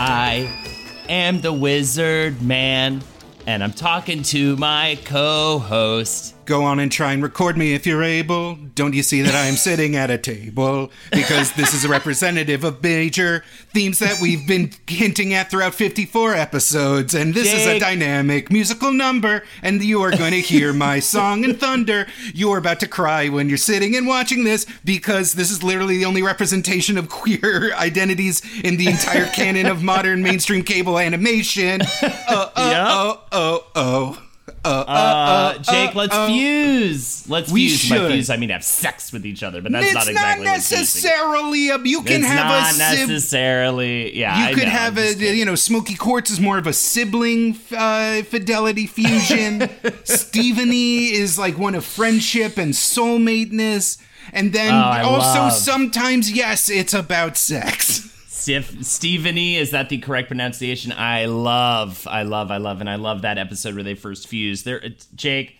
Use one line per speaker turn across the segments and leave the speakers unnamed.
I am the wizard man, and I'm talking to my co host.
Go on and try and record me if you're able. Don't you see that I am sitting at a table? Because this is a representative of major themes that we've been hinting at throughout 54 episodes. And this is a dynamic musical number. And you are going to hear my song and thunder. You are about to cry when you're sitting and watching this because this is literally the only representation of queer identities in the entire canon of modern mainstream cable animation. Oh, oh,
Yep.
oh, oh, oh. Uh,
Uh, Jake, let's
uh,
fuse. Let's
We
fuse. By
should.
fuse, I mean have sex with each other, but that's
it's
not exactly
not necessarily a. You can
It's
have a sib-
necessarily. Yeah, I
You could
know,
have a,
kidding.
you know, Smoky Quartz is more of a sibling uh, fidelity fusion. Stevonnie is like one of friendship and soulmateness. And then
Oh,
also
love-
sometimes, yes, it's about sex.
Sif- Stevonnie, is that the correct pronunciation? I love, I love, I love, and I love that episode where they first fused. There, it's- Jake,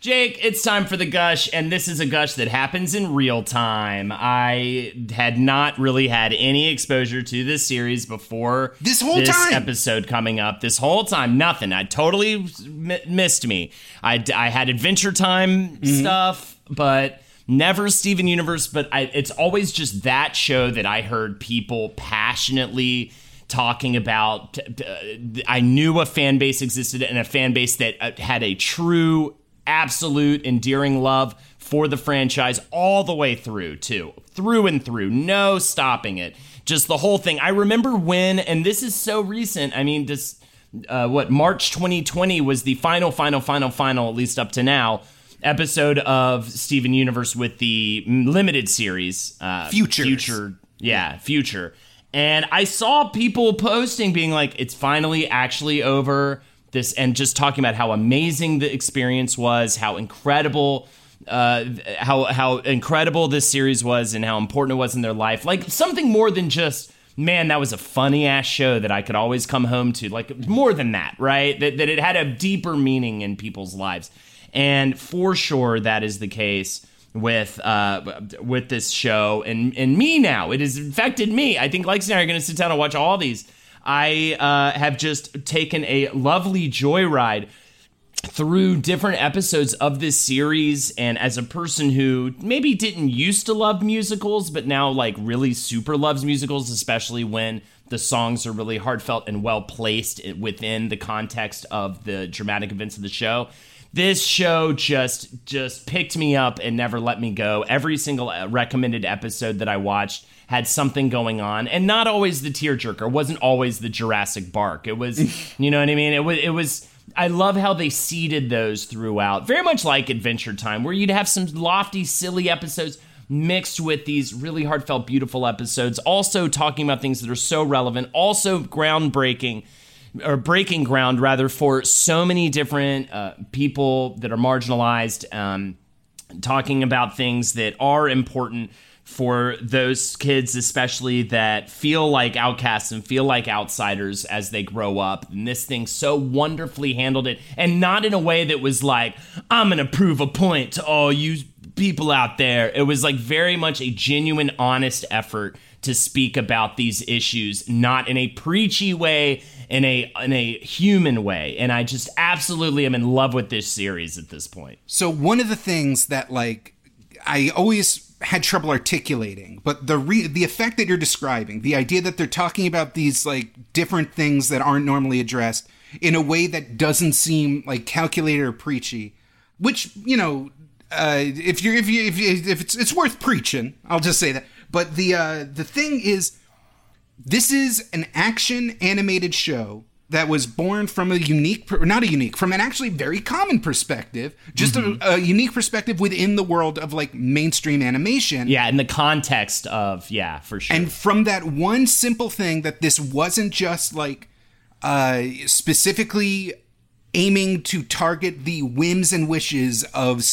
Jake, it's time for the gush, and this is a gush that happens in real time. I had not really had any exposure to this series before
This whole time?
episode coming up. This whole time, nothing. I totally m- missed me. I, I had Adventure Time
Mm-hmm.
stuff, but never Steven Universe. But I, it's always just that show that I heard people passionately talking about. Uh, I knew a fan base existed and a fan base that uh, had a true, absolute, endearing love for the franchise all the way through, too. Through and through. No stopping it. Just the whole thing. I remember when, and this is so recent. I mean, this. Uh, what March 2020 was the final, final, final, final, at least up to now, episode of Steven Universe with the limited series. Uh,
Futures.
Future. Yeah, future. And I saw people posting, being like, it's finally actually over. This, and just talking about how amazing the experience was, how incredible. Uh, how how incredible this series was and how important it was in their life. Like something more than just man, that was a funny ass show that I could always come home to. Like more than that, right? That, that it had a deeper meaning in people's lives. And for sure, that is the case with uh, with this show and and me now. It has infected me. I think Lexi and I are going to sit down and watch all these. I uh, have just taken a lovely joyride through different episodes of this series and as a person who maybe didn't used to love musicals but now like really super loves musicals especially when the songs are really heartfelt and well placed within the context of the dramatic events of the show this show just just picked me up and never let me go. Every single uh, recommended episode that i watched had something going on and not always the tearjerker. It wasn't always the jurassic bark. It was you know what i mean? It was it was I love how they seeded those throughout, very much like Adventure Time, where you'd have some lofty, silly episodes mixed with these really heartfelt, beautiful episodes, also talking about things that are so relevant, also groundbreaking, or breaking ground rather, for so many different uh, people that are marginalized, um, talking about things that are important for those kids, especially that feel like outcasts and feel like outsiders as they grow up. And this thing so wonderfully handled it, and not in a way that was like, I'm to prove a point to all you people out there. It was like very much a genuine, honest effort to speak about these issues, not in a preachy way, in a in a human way. And I just absolutely am in love with this series at this point.
So one of the things that like I always had trouble articulating, but the re- the effect that you're describing, the idea that they're talking about these like different things that aren't normally addressed in a way that doesn't seem like calculated or preachy, which you know, uh, if you're if you if you, if it's it's worth preaching, I'll just say that. But the uh, the thing is, this is an action animated show that was born from a unique, not a unique, from an actually very common perspective, just mm-hmm. a, a, unique perspective within the world of like mainstream animation.
Yeah, in the context of, yeah, for sure.
And from that one simple thing that this wasn't just like uh, specifically aiming to target the whims and wishes of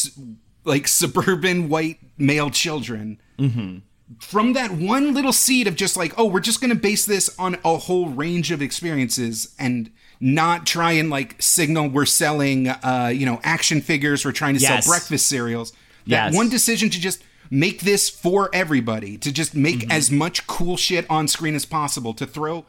like suburban white male children.
Mm-hmm
from that one little seed of just like, oh, we're just going to base this on a whole range of experiences and not try and like signal we're selling, uh, you know, action figures, we're trying to yes. sell breakfast cereals. That yes. one decision to just make this for everybody, to just make mm-hmm. as much cool shit on screen as possible, to throw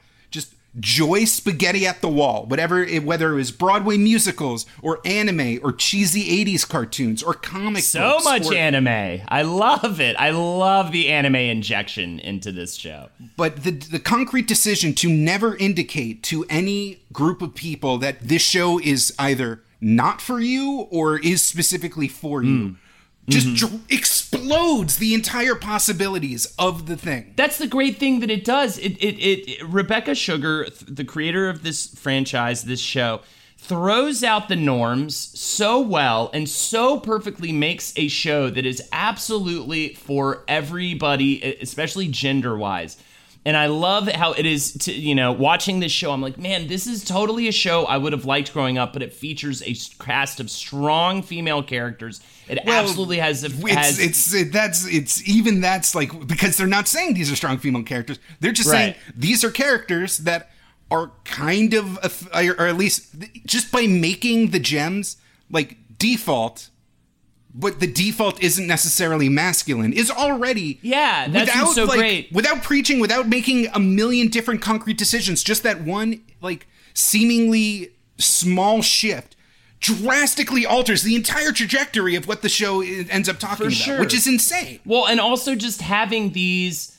joy spaghetti at the wall, whatever, it, whether it was Broadway musicals or anime or cheesy 80s cartoons or comic
so
books.
So much
or,
anime. I love it. I love the anime injection into this show.
But the, the concrete decision to never indicate to any group of people that this show is either not for you or is specifically for you. Mm just mm-hmm. dr- explodes the entire possibilities of the thing.
That's the great thing that it does. It, it, it, it Rebecca Sugar, the creator of this franchise, this show, throws out the norms so well and so perfectly makes a show that is absolutely for everybody, especially gender wise. And I love how it is to, you know, watching this show. I'm like, man, this is totally a show I would have liked growing up, but it features a cast of strong female characters. It well, absolutely has. A,
it's,
has
it's it, that's it's even that's like because they're not saying these are strong female characters. They're just right. saying these are characters that are kind of, or at least just by making the gems like default but the default isn't necessarily masculine is already
yeah that's without, so
like,
great
without preaching without making a million different concrete decisions just that one like seemingly small shift drastically alters the entire trajectory of what the show ends up talking about which is insane
well and also just having these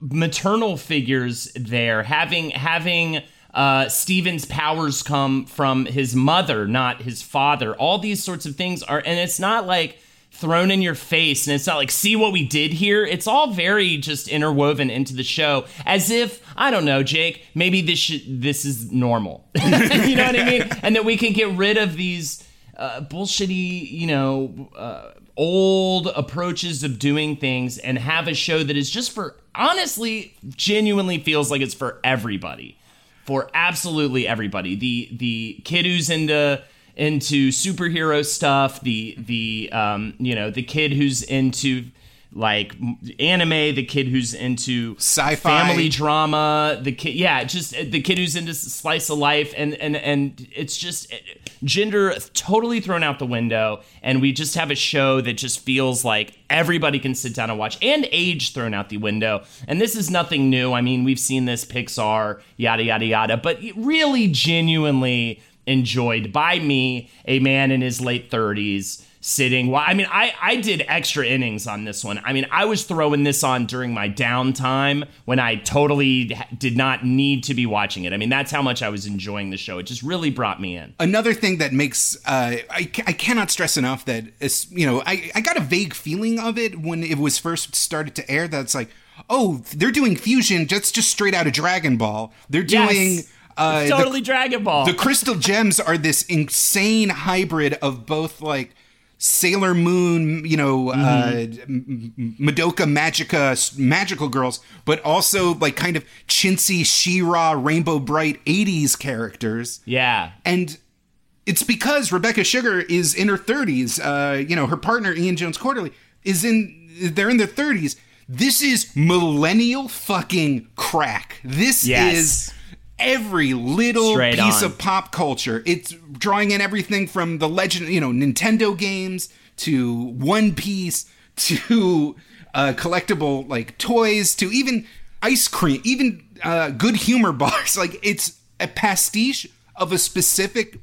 maternal figures there having having uh, Steven's powers come from his mother, not his father. All these sorts of things are, and it's not like thrown in your face and it's not like see what we did here? It's all very just interwoven into the show as if i don't know jake maybe this should, this is normal. You know what i mean? And that we can get rid of these uh, bullshitty you know uh, old approaches of doing things and have a show that is just for honestly genuinely feels like it's for everybody. For absolutely everybody. The the kid who's into into superhero stuff, the the um, you know, the kid who's into like anime, the kid who's into
sci-fi,
family drama, the kid, yeah, just uh, the kid who's into slice of life, and and and it's just uh, gender totally thrown out the window, and we just have a show that just feels like everybody can sit down and watch, and age thrown out the window. And this is nothing new. I mean, we've seen this Pixar, yada yada yada, but really genuinely enjoyed by me, a man in his late thirties sitting. Well, I mean, I, I did extra innings on this one. I mean, I was throwing this on during my downtime when I totally did not need to be watching it. I mean, that's how much I was enjoying the show. It just really brought me in.
Another thing that makes, uh, I, I cannot stress enough that, it's, you know, I, I got a vague feeling of it when it was first started to air that's like, oh, they're doing fusion. That's just straight out of Dragon Ball. They're doing.
Yes. Uh, totally
the,
Dragon Ball.
The crystal gems are this insane hybrid of both like Sailor Moon, you know, mm-hmm. uh, Madoka Magica, magical girls, but also like kind of chintzy She-Ra, Rainbow Brite 80s characters.
Yeah.
And it's because Rebecca Sugar is in her 30s. Uh, you know, her partner, Ian Jones-Quarrey is in, they're in their 30s. This is millennial fucking crack. This yes. is every little Straight piece on. of pop culture. It's drawing in everything from the legend, you know, Nintendo games to One Piece to uh, collectible like toys to even ice cream, even uh, good humor bars. Like it's a pastiche of a specific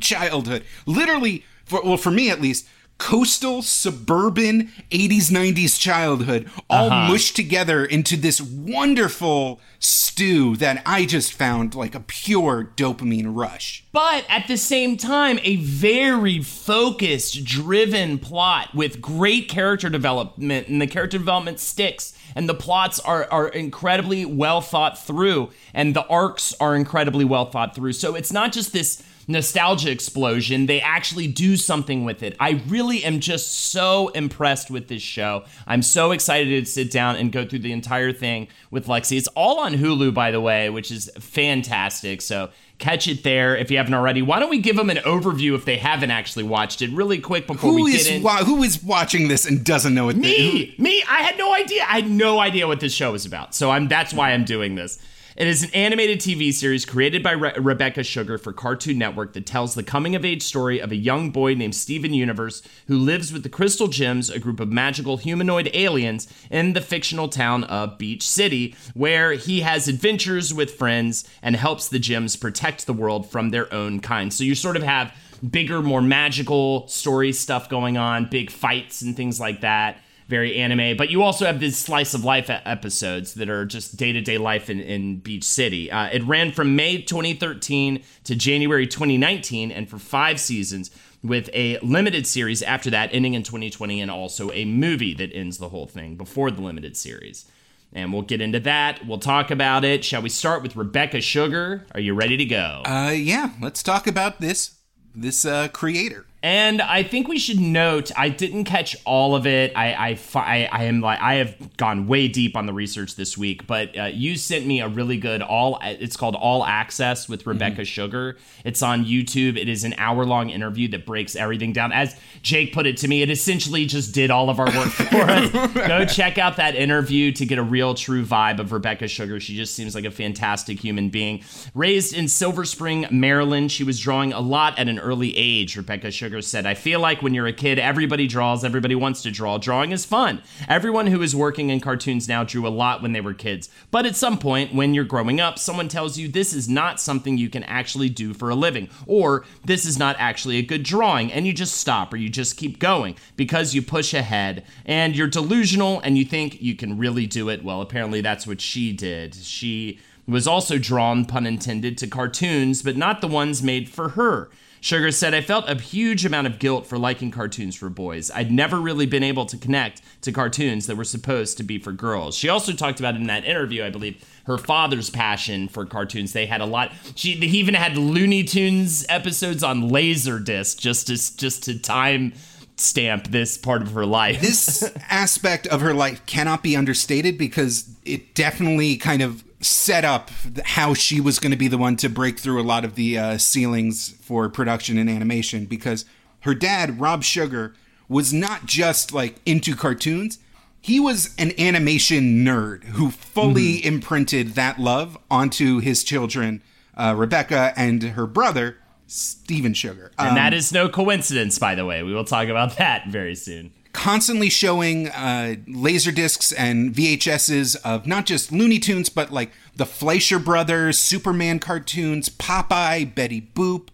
childhood. Literally, for well, for me at least, coastal suburban 80s 90s childhood all
Uh-huh.
mushed together into this wonderful stew that I just found like a pure dopamine rush.
But at the same time, a very focused, driven plot with great character development, and the character development sticks, and the plots are, are incredibly well thought through, and the arcs are incredibly well thought through. So it's not just this nostalgia explosion, they actually do something with it. I really am just so impressed with this show. I'm so excited to sit down and go through the entire thing with Lexi. It's all on Hulu, by the way, which is fantastic. So catch it there if you haven't already. Why don't we give them an overview if they haven't actually watched it really quick before
Who
we
is
get in?
wa- who is watching this and doesn't know what
Me, me. I had no idea. I had no idea what this show was about. So I'm. That's why I'm doing this. It is an animated TV series created by Re- Rebecca Sugar for Cartoon Network that tells the coming of age story of a young boy named Steven Universe who lives with the Crystal Gems, a group of magical humanoid aliens, in the fictional town of Beach City, where he has adventures with friends and helps the gems protect the world from their own kind. So you sort of have bigger, more magical story stuff going on, big fights and things like that. Very anime, but you also have these slice of life episodes that are just day to day life in, in Beach City. Uh, it ran from May 2013 to January 2019, and for five seasons, with a limited series after that ending in 2020, and also a movie that ends the whole thing before the limited series. And we'll get into that. We'll talk about it. Shall we start with Rebecca Sugar? Are you ready to go?
Uh, yeah, let's talk about this this uh, creator.
And I think we should note I didn't catch all of it. I I, I, I am like I have gone way deep on the research this week, but uh, you sent me a really good all. It's called All Access with Rebecca Sugar. It's on YouTube. It is an hour long interview that breaks everything down. As Jake put it to me, it essentially just did all of our work for us. Go check out that interview to get a real true vibe of Rebecca Sugar. She just seems like a fantastic human being. Raised in Silver Spring, Maryland, she was drawing a lot at an early age. Rebecca Sugar said, I feel like when you're a kid, everybody draws, everybody wants to draw. Drawing is fun. Everyone who is working in cartoons now drew a lot when they were kids. But at some point, when you're growing up, someone tells you this is not something you can actually do for a living, or this is not actually a good drawing, and you just stop or you just keep going because you push ahead and you're delusional and you think you can really do it. Well, apparently that's what she did. She was also drawn, pun intended, to cartoons, but not the ones made for her. Sugar said, I felt a huge amount of guilt for liking cartoons for boys. I'd never really been able to connect to cartoons that were supposed to be for girls. She also talked about in that interview, I believe, her father's passion for cartoons. They had a lot. She he even had Looney Tunes episodes on Laserdisc just to just to time stamp this part of her life.
This aspect of her life cannot be understated because it definitely kind of set up how she was going to be the one to break through a lot of the uh, ceilings for production and animation because her dad, Rob Sugar, was not just like into cartoons. He was an animation nerd who fully imprinted that love onto his children, uh, Rebecca and her brother, Steven Sugar.
and that is no coincidence, by the way. We will talk about that very soon.
Constantly showing uh, laser discs and VHSs of not just Looney Tunes, but like the Fleischer Brothers, Superman cartoons, Popeye, Betty Boop.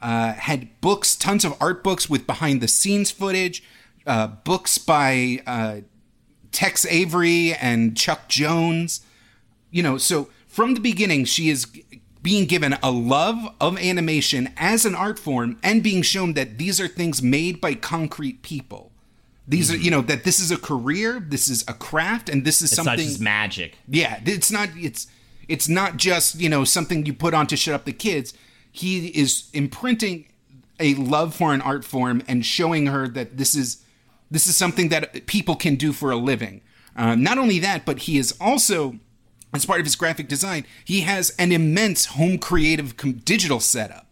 Uh, had books, tons of art books with behind the scenes footage, uh, books by uh, Tex Avery and Chuck Jones. You know, so from the beginning, she is being given a love of animation as an art form and being shown that these are things made by concrete people. These are, you know, that this is a career, this is a craft, and this is
It's
something.
magic.
Yeah, it's not. It's it's not just you know something you put on to shut up the kids. He is imprinting a love for an art form and showing her that this is this is something that people can do for a living. Uh, not only that, but he is also, as part of his graphic design, he has an immense home creative com- digital setup.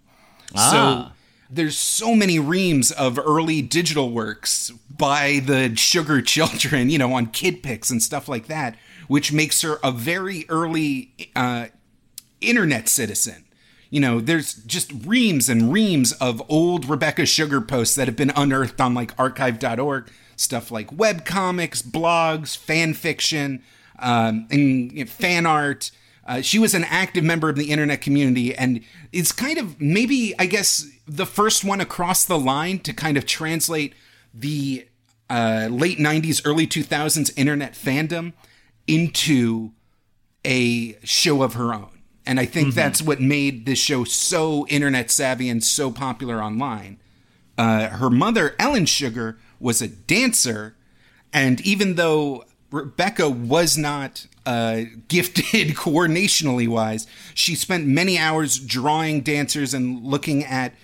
So there's so many reams of early digital works by the Sugar Children, you know, on Kid Pix and stuff like that, which makes her a very early uh, internet citizen. You know, there's just reams and reams of old Rebecca Sugar posts that have been unearthed on like archive.org, stuff like webcomics, blogs, fan fiction. um, and you know, fan art. Uh, she was an active member of the internet community and it's kind of maybe, I guess, the first one across the line to kind of translate the uh, late 90s, early 2000s internet fandom into a show of her own. And I think that's what made this show so internet savvy and so popular online. Uh, her mother, Ellen Sugar, was a dancer. And even though Rebecca was not uh, gifted coordinationally wise, she spent many hours drawing dancers and looking at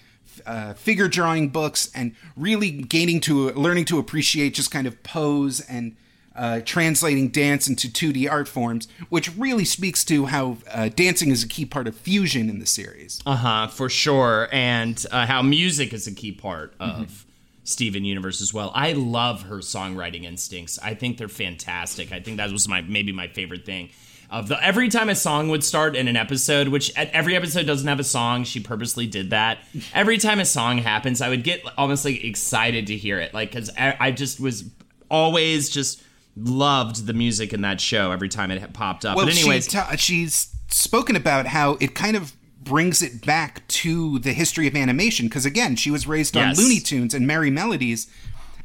uh, figure drawing books and really gaining to learning to appreciate just kind of pose and uh, translating dance into 2D art forms, which really speaks to how uh, dancing is a key part of fusion in the series.
Uh huh, for sure. And uh, how music is a key part of Steven Universe as well. I love her songwriting instincts. I think they're fantastic. I think that was my maybe my favorite thing. Of the every time a song would start in an episode, which at every episode doesn't have a song, she purposely did that. Every time a song happens, I would get almost like excited to hear it, like because I, I just was always just loved the music in that show every time it popped up.
Well,
but anyways,
she ta- she's spoken about how it kind of brings it back to the history of animation because again, she was raised on
Yes.
Looney Tunes and Merrie Melodies,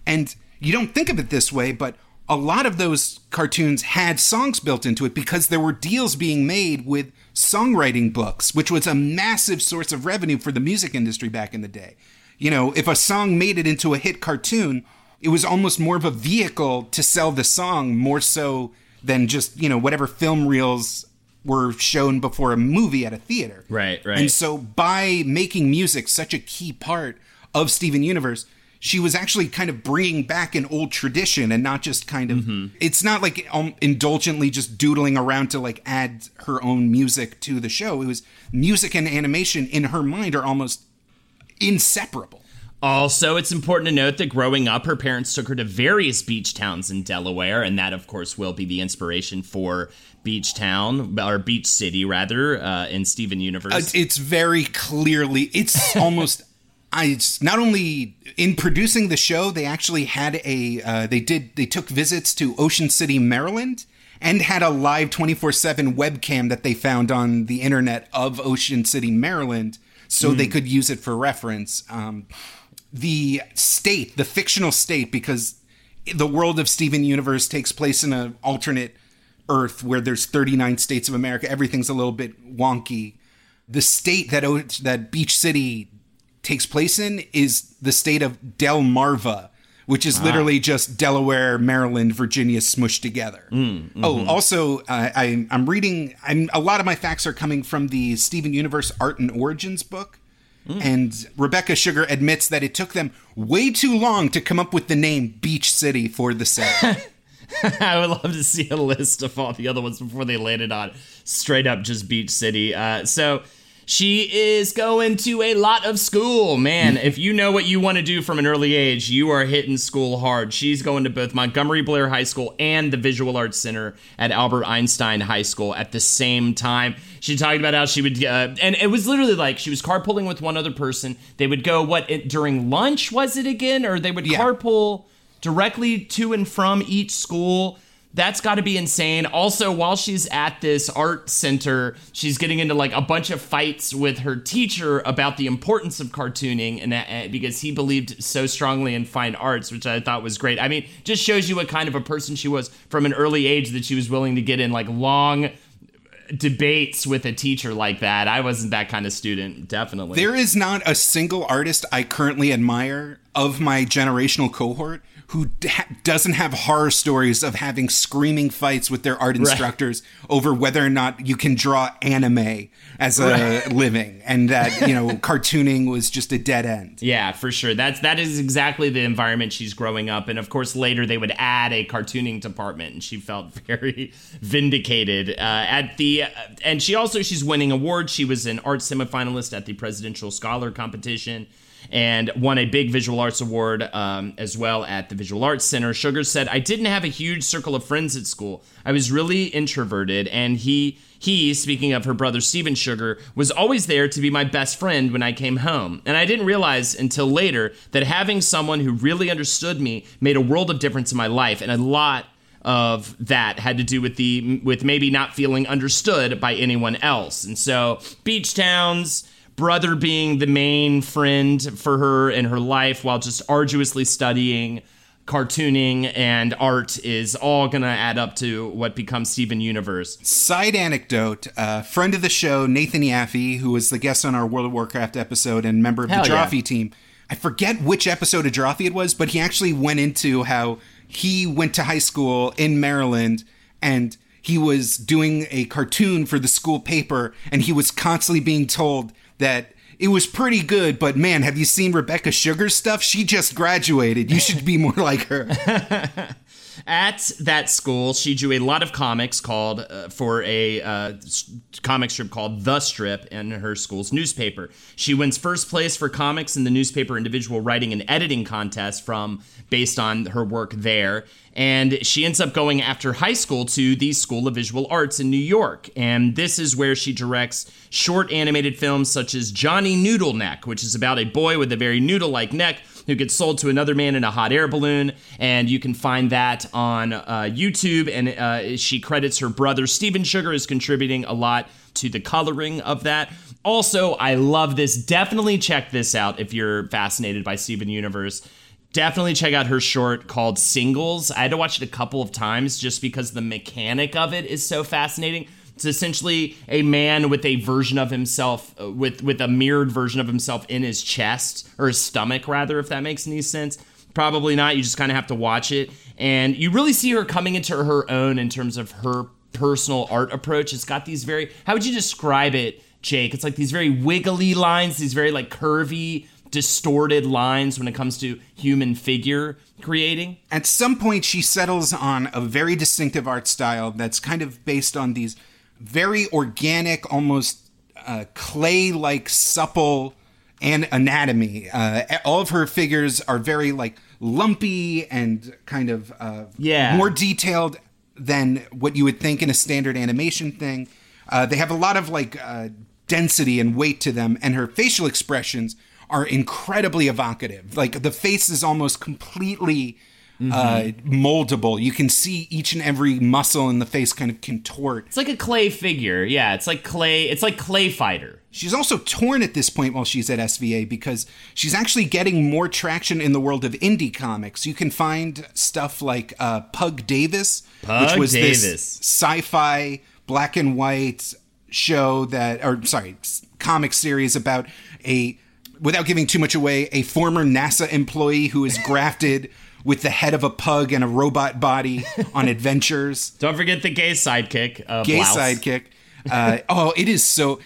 and you don't think of it this way, but a lot of those cartoons had songs built into it because there were deals being made with songwriting books, which was a massive source of revenue for the music industry back in the day. You know, if a song made it into a hit cartoon, it was almost more of a vehicle to sell the song more so than just, you know, whatever film reels were shown before a movie at a theater.
Right, right.
And so by making music such a key part of Steven Universe, she was actually kind of bringing back an old tradition and not just kind of it's not like um, indulgently just doodling around to like add her own music to the show. It was music and animation in her mind are almost inseparable.
Also, it's important to note that growing up, her parents took her to various beach towns in Delaware, and that, of course, will be the inspiration for Beach Town, or Beach City, rather, uh, in Steven Universe.
Uh, it's very clearly it's almost I not only in producing the show they actually had a uh, they did they took visits to Ocean City, Maryland and had a live 24/7 webcam that they found on the internet of Ocean City, Maryland so they could use it for reference. Um, the state, the fictional state because the world of Steven Universe takes place in an alternate Earth where there's 39 states of America. Everything's a little bit wonky. The state that O- that Beach City takes place in is the state of Delmarva, which is literally just Delaware, Maryland, Virginia smushed together. Oh, also, uh, I, I'm reading. I'm a lot of my facts are coming from the Steven Universe Art and Origins book. And Rebecca Sugar admits that it took them way too long to come up with the name Beach City for the set.
I would love to see a list of all the other ones before they landed on straight up just Beach City. Uh, so she is going to a lot of school. Man, if you know what you want to do from an early age, you are hitting school hard. She's going to both Montgomery Blair High School and the Visual Arts Center at Albert Einstein High School at the same time. She talked about how she would, uh, and it was literally like she was carpooling with one other person. They would go, what, it, during lunch was it again? Or they would
Yeah.
carpool directly to and from each school. That's got to be insane. Also, while she's at this art center, she's getting into like a bunch of fights with her teacher about the importance of cartooning, and that, uh, because he believed so strongly in fine arts, which I thought was great. I mean, just shows you what kind of a person she was from an early age that she was willing to get in like long debates with a teacher like that. I wasn't that kind of student, definitely.
There is not a single artist I currently admire of my generational cohort who ha- doesn't have horror stories of having screaming fights with their art instructors over whether or not you can draw anime as a living and that, you know, cartooning was just a dead end.
Yeah, for sure. That's that is exactly the environment she's growing up. And of course, later they would add a cartooning department, and she felt very vindicated uh, at the. Uh, and she also she's winning awards. She was an art semifinalist at the Presidential Scholar Competition. And won a big visual arts award um, as well at the Visual Arts Center. Sugar said, "I didn't have a huge circle of friends at school. I was really introverted, and he he, speaking of her brother Steven Sugar, was always there to be my best friend when I came home. And I didn't realize until later that having someone who really understood me made a world of difference in my life and a lot of that had to do with the with maybe not feeling understood by anyone else. And so beach towns brother being the main friend for her in her life while just arduously studying cartooning and art is all gonna add up to what becomes Steven Universe.
Side anecdote: uh, friend of the show, Nathan Yaffe, who was the guest on our World of Warcraft episode and member of
Hell
the
yeah.
Drawfee team. I forget which episode of Drawfee it was, but he actually went into how he went to high school in Maryland and he was doing a cartoon for the school paper, and he was constantly being told that. It was pretty good, but man, have you seen Rebecca Sugar's stuff? She just graduated. You should be more like her.
At that school, she drew a lot of comics called uh, for a uh, comic strip called The Strip in her school's newspaper. She wins first place for comics in the newspaper individual writing and editing contest from based on her work there. And she ends up going after high school to the School of Visual Arts in New York. And this is where she directs short animated films such as Johnny Noodle Neck, which is about a boy with a very noodle like neck who gets sold to another man in a hot air balloon. And you can find that on uh, YouTube. And uh, she credits her brother, Steven Sugar, as contributing a lot to the coloring of that. Also, I love this. Definitely check this out if you're fascinated by Steven Universe. Definitely check out her short called Singles. I had to watch it a couple of times just because the mechanic of it is so fascinating. It's essentially a man with a version of himself, uh, with with a mirrored version of himself in his chest or his stomach, rather, if that makes any sense. Probably not. You just kind of have to watch it, and you really see her coming into her own in terms of her personal art approach. It's got these very. How would you describe it, Jake? It's like these very wiggly lines, these very like curvy, distorted lines when it comes to human figure creating.
At some point, she settles on a very distinctive art style that's kind of based on these very organic, almost uh, clay like supple and anatomy. Uh, all of her figures are very like lumpy and kind of uh,
Yeah.
more detailed than what you would think in a standard animation thing. Uh, they have a lot of like uh, density and weight to them, and her facial expressions are incredibly evocative. Like the face is almost completely uh, moldable. You can see each and every muscle in the face kind of contort.
It's like a clay figure. Yeah, it's like clay. It's like clay fighter.
She's also torn at this point while she's at SVA because she's actually getting more traction in the world of indie comics. You can find stuff like uh, Pug Davis, which was
Davis.
this sci-fi black and white show that, or sorry, comic series about a, without giving too much away, a former NASA employee who is grafted with the head of a pug and a robot body on adventures
Don't forget the gay sidekick. Uh,
gay
blouse.
sidekick. Uh, oh, it is so.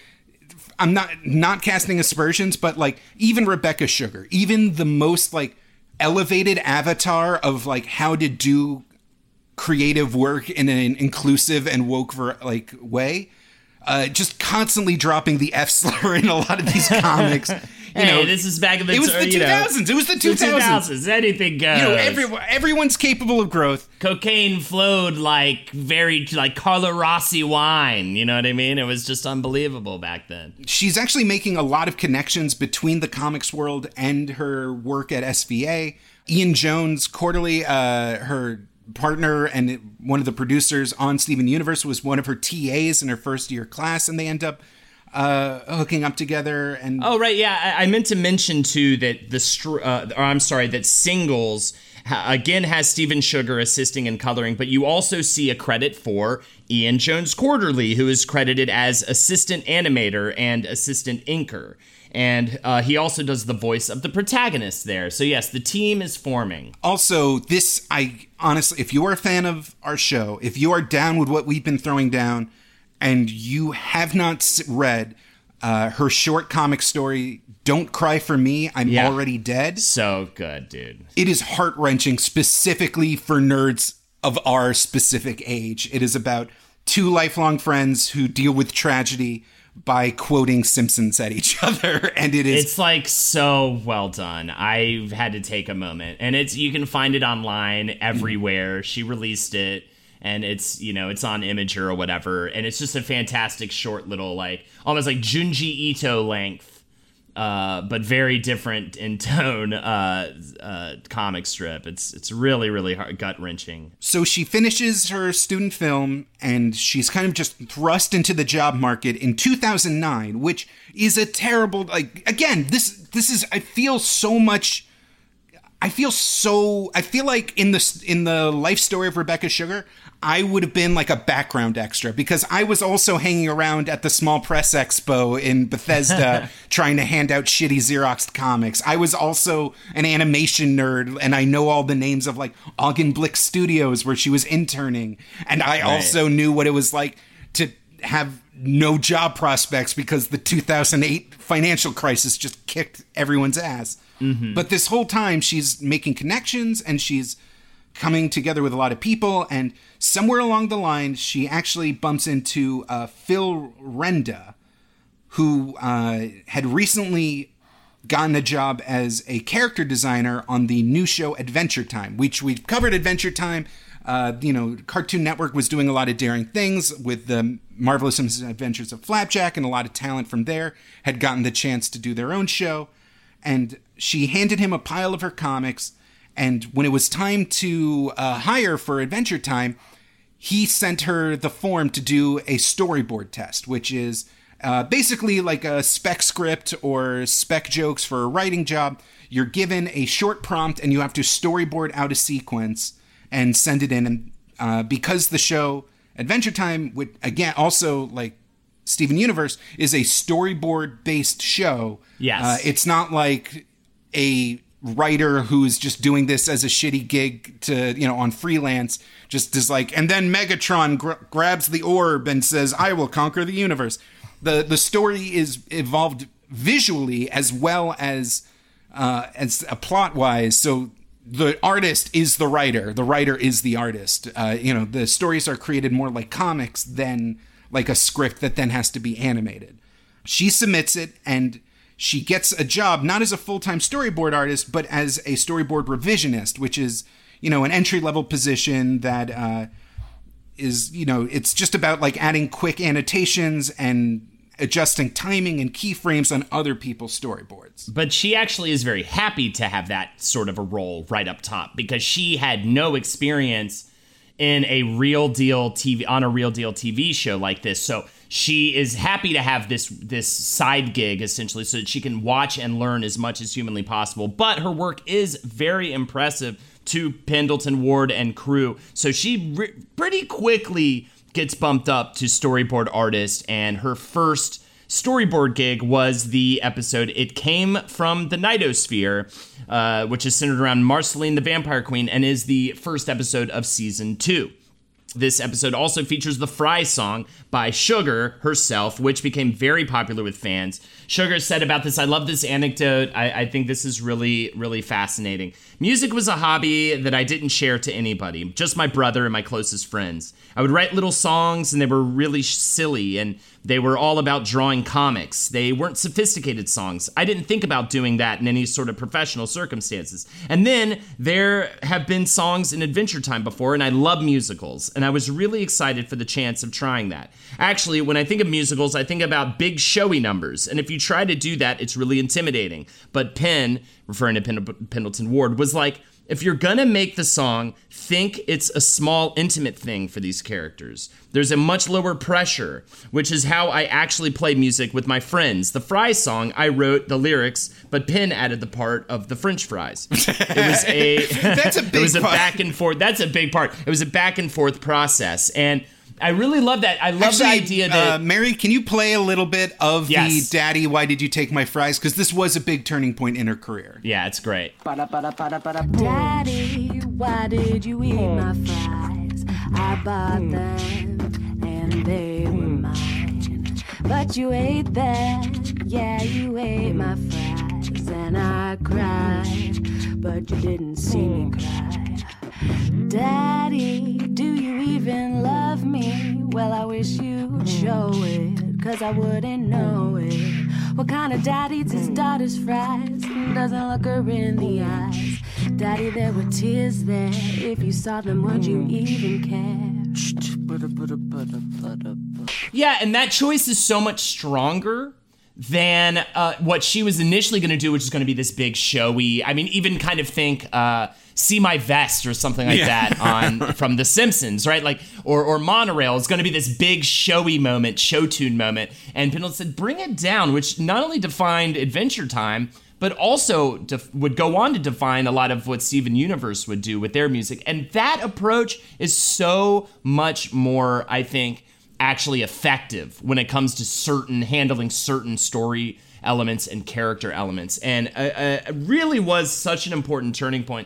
I'm not not casting aspersions, but like even Rebecca Sugar, even the most like elevated avatar of like how to do creative work in an inclusive and woke ver- like way. Uh, just constantly dropping the F slur in a lot of these comics. You
Hey,
know,
this is back in the
it was the
you know,
2000s. It was the
the
2000s.
2000s. Anything goes.
You know, everyone, everyone's capable of growth.
cocaine flowed like very like Carlo Rossi wine. You know what I mean? It was just unbelievable back then.
she's actually making a lot of connections between the comics world and her work at SVA. Ian Jones, Quarrey, uh, her partner and one of the producers on Steven Universe, was one of her TAs in her first year class, and they end up uh, hooking up together. And
Oh right, yeah. I, I meant to mention too that the str- uh, or I'm sorry that singles ha- again has Steven Sugar assisting and coloring, but you also see a credit for Ian Jones-Quarrey, who is credited as assistant animator and assistant inker. And uh, he also does the voice of the protagonist there. So, yes, the team is forming.
also, this, I honestly, if you are a fan of our show, if you are down with what we've been throwing down, and you have not read uh, her short comic story, Don't Cry for Me, I'm
Yeah.
Already Dead.
So good, dude.
it is heart wrenching, specifically for nerds of our specific age. It is about two lifelong friends who deal with tragedy by quoting Simpsons at each other, and it is
It's like so well done. I've had to take a moment, and it's you can find it online everywhere. She released it, and it's you know it's on Imgur or whatever, and it's just a fantastic short little like almost like Junji Ito length uh, but very different in tone uh, uh, comic strip. It's it's really really gut wrenching.
So she finishes her student film and she's kind of just thrust into the job market in 2009, which is a terrible like again this this is I feel so much. I feel so. I feel like in the in the life story of Rebecca Sugar, I would have been like a background extra because I was also hanging around at the Small Press Expo in Bethesda trying to hand out shitty Xeroxed comics. I was also an animation nerd and I know all the names of like Augenblick Studios where she was interning. And I right. also knew what it was like to have no job prospects because the 2008 financial crisis just kicked everyone's ass. Mm-hmm. But this whole time she's making connections and she's coming together with a lot of people. And somewhere along the line, she actually bumps into uh, Phil Rynda, who uh, had recently gotten a job as a character designer on the new show Adventure Time, which we've covered Adventure Time. Uh, you know, Cartoon Network was doing a lot of daring things with the Marvelous Adventures of Flapjack, and a lot of talent from there had gotten the chance to do their own show. And she handed him a pile of her comics, and when it was time to uh, hire for Adventure Time, he sent her the form to do a storyboard test, which is uh, basically like a spec script or spec jokes for a writing job. You're given a short prompt and you have to storyboard out a sequence and send it in. And uh, because the show Adventure Time would again also like Steven Universe is a storyboard based show.
Yes, uh,
it's not like a writer who's just doing this as a shitty gig to you know on freelance just is like and then megatron gr- grabs the orb and says i will conquer the universe. The the story is evolved visually as well as uh as a plot wise so the artist is the writer. The writer is the artist. Uh you know the stories are created more like comics than like a script that then has to be animated. She submits it and she gets a job not as a full-time storyboard artist but as a storyboard revisionist which is you know an entry level position that uh, is you know it's just about like adding quick annotations and adjusting timing and keyframes on other people's storyboards.
But she actually is very happy to have that sort of a role right up top because she had no experience in a real deal TV on a real deal TV show like this. So she is happy to have this this side gig essentially so that she can watch and learn as much as humanly possible. But her work is very impressive to pendleton ward and crew. So she re- pretty quickly gets bumped up to storyboard artist and her first storyboard gig was the episode it came from the nightosphere uh, which is centered around marceline the vampire queen and is the first episode of season two this episode also features the Fry song by Sugar herself, which became very popular with fans. Sugar said about this, I love this anecdote. I, I, think this is really, really fascinating. Music was a hobby that I didn't share to anybody, just my brother and my closest friends. I would write little songs and they were really silly and they were all about drawing comics. They weren't sophisticated songs. I didn't think about doing that in any sort of professional circumstances. And then there have been songs in Adventure Time before, and I love musicals. And I was really excited for the chance of trying that. Actually, when I think of musicals, I think about big showy numbers. And if you try to do that, it's really intimidating. But Penn, referring to Pendleton Ward, was like, if you're gonna make the song, think it's a small, intimate thing for these characters. There's a much lower pressure, which is how I actually play music with my friends. The Fry song, I wrote the lyrics, but Penn added the part of the French fries. It was a
that's a big
it was a
part.
back and forth. That's a big part. It was a back and forth process, and I really love that. I love
Actually,
the idea that
uh, Mary, can you play a little bit of
Yes.
the "Daddy, Why Did You Take My Fries"? Because this was a big turning point in her career.
yeah, it's great.
Daddy, why did you eat hmm. my fries? I bought hmm. them and they were hmm. mine. But you ate them, yeah, you ate my fries. And I cried, but you didn't see me cry. Daddy, do you even love me? Well, I wish you'd show it, cause I wouldn't know it. What kind of daddy eats his daughter's fries and doesn't look her in the eyes? Daddy, there were tears there. If you saw them, would you even care?
Yeah, and that choice is so much stronger than uh, what she was initially going to do, which is going to be this big showy. I mean, even kind of think uh, "See My Vest" or something like
Yeah.
that on from The Simpsons, right? Like, or or Monorail is going to be this big showy moment, show tune moment. And Pendleton said, "Bring it down," which not only defined Adventure Time. But also def- would go on to define a lot of what Steven Universe would do with their music. And that approach is so much more, I think, actually effective when it comes to certain handling certain story elements and character elements and uh, uh, really was such an important turning point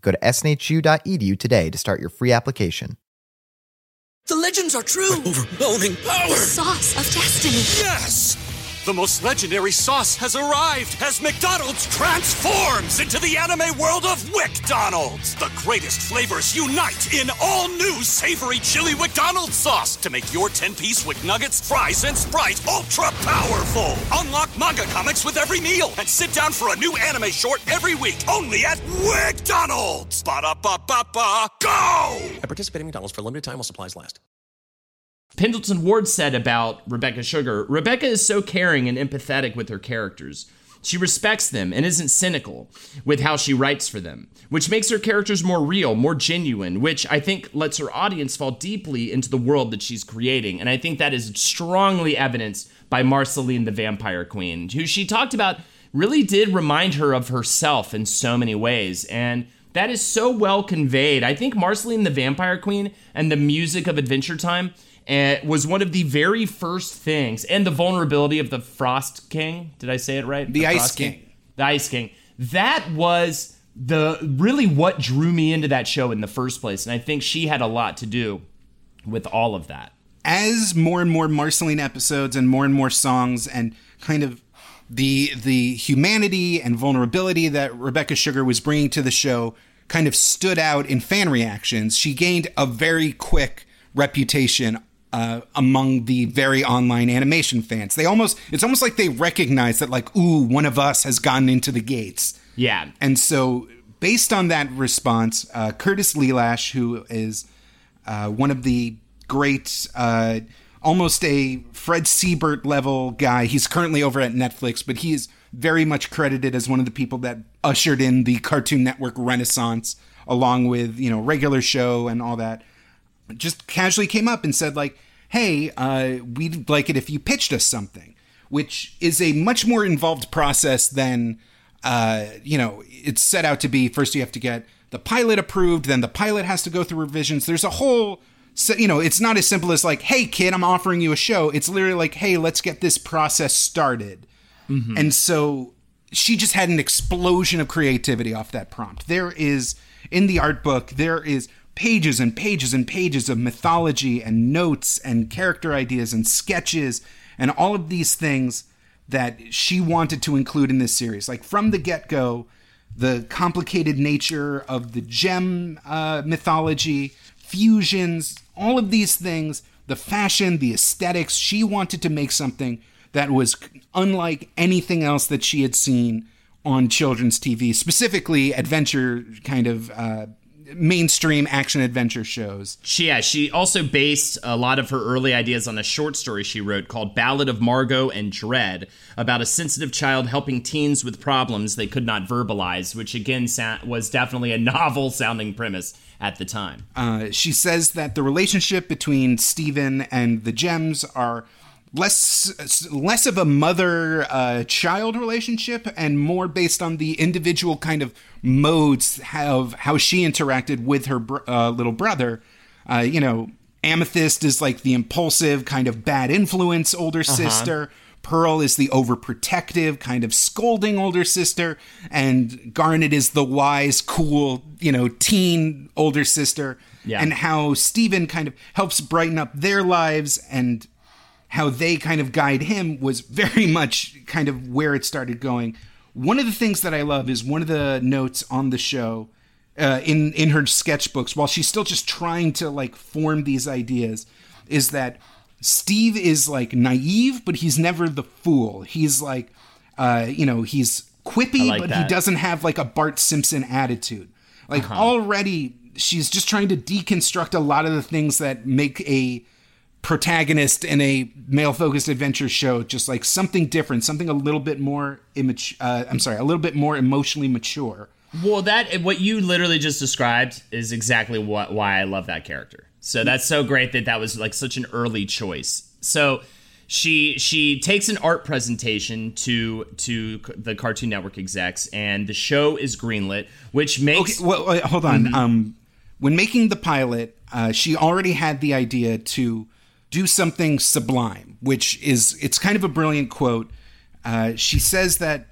Go to snhu.edu today to start your free application.
The legends are true. overwhelming power!
Sauce of destiny.
Yes! The most legendary sauce has arrived as McDonald's transforms into the anime world of WcDonald's. The greatest flavors unite in all new savory chili McDonald's sauce to make your 10-piece Wick Nuggets, fries, and Sprite ultra powerful. Unlock manga comics with every meal and sit down for a new anime short every week only at WcDonald's. Ba-da-ba-ba-ba, go!
At participating McDonald's for limited time while supplies last.
Pendleton ward said about rebecca sugar rebecca is so caring and empathetic with her characters she respects them and isn't cynical with how she writes for them, which makes her characters more real, more genuine, which I think lets her audience fall deeply into the world that she's creating. And I think that is strongly evidenced by Marceline the Vampire Queen, who she talked about really did remind her of herself in so many ways. And that is so well conveyed. I think Marceline the Vampire Queen and the music of Adventure Time uh, was one of the very first things, and the vulnerability of the Frost King. Did I say it right?
The Ice
Frost
King.
The Ice King. That was the really what drew me into that show in the first place, and I think she had a lot to do with all of that.
as more and more Marceline episodes and more and more songs and kind of the the humanity and vulnerability that Rebecca Sugar was bringing to the show kind of stood out in fan reactions. She gained a very quick reputation uh, among the very online animation fans. They almost it's almost like they recognize that like ooh one of us has gotten into the gates.
Yeah.
And so, based on that response, uh, Curtis Lelash, who is uh, one of the great, uh, almost a Fred Seibert level guy, he's currently over at Netflix, but he is very much credited as one of the people that ushered in the Cartoon Network renaissance, along with you know regular show and all that. Just casually came up and said like, "Hey, uh, we'd like it if you pitched us something," which is a much more involved process than uh, you know, it's set out to be. First, you have to get the pilot approved, then the pilot has to go through revisions. There's a whole, so, you know, it's not as simple as like, hey, kid, I'm offering you a show. It's literally like, hey, let's get this process started. And so she just had an explosion of creativity off that prompt. There is, in the art book, there is pages and pages and pages of mythology and notes and character ideas and sketches and all of these things that she wanted to include in this series. Like from the get go, the complicated nature of the gem uh, mythology, fusions, all of these things, the fashion, the aesthetics. She wanted to make something that was unlike anything else that she had seen on children's TV, specifically adventure kind of uh, mainstream action adventure shows.
She, yeah, she also based a lot of her early ideas on a short story she wrote called Ballad of Margot and Dread about a sensitive child helping teens with problems they could not verbalize, which again sa- was definitely a novel sounding premise at the time.
Uh, she says that the relationship between Steven and the gems are less less of a mother uh, child relationship and more based on the individual kind of modes of how she interacted with her br- uh, little brother. Uh, you know, Amethyst is like the impulsive kind of bad influence older sister. Pearl is the overprotective, kind of scolding older sister, and Garnet is the wise, cool, you know, teen older sister.
Yeah.
And how Steven kind of helps brighten up their lives and how they kind of guide him was very much kind of where it started going. One of the things that I love is one of the notes on the show uh, in in her sketchbooks while she's still just trying to like form these ideas is that Steve is like naive, but he's never the fool. He's like, uh, you know, he's quippy,
like
but
that.
he doesn't have like a Bart Simpson attitude. Like
Uh-huh.
already, she's just trying to deconstruct a lot of the things that make a protagonist in a male-focused adventure show just like something different, something a little bit more immature. Uh, I'm sorry, a little bit more emotionally mature.
Well, that what you literally just described is exactly what why I love that character. So that's so great that that was like such an early choice. So she she takes an art presentation to to the Cartoon Network execs, and the show is greenlit, which makes
Okay, well, wait, hold on. Um, when making the pilot, uh, she already had the idea to do something sublime, which is it's kind of a brilliant quote. Uh, she says that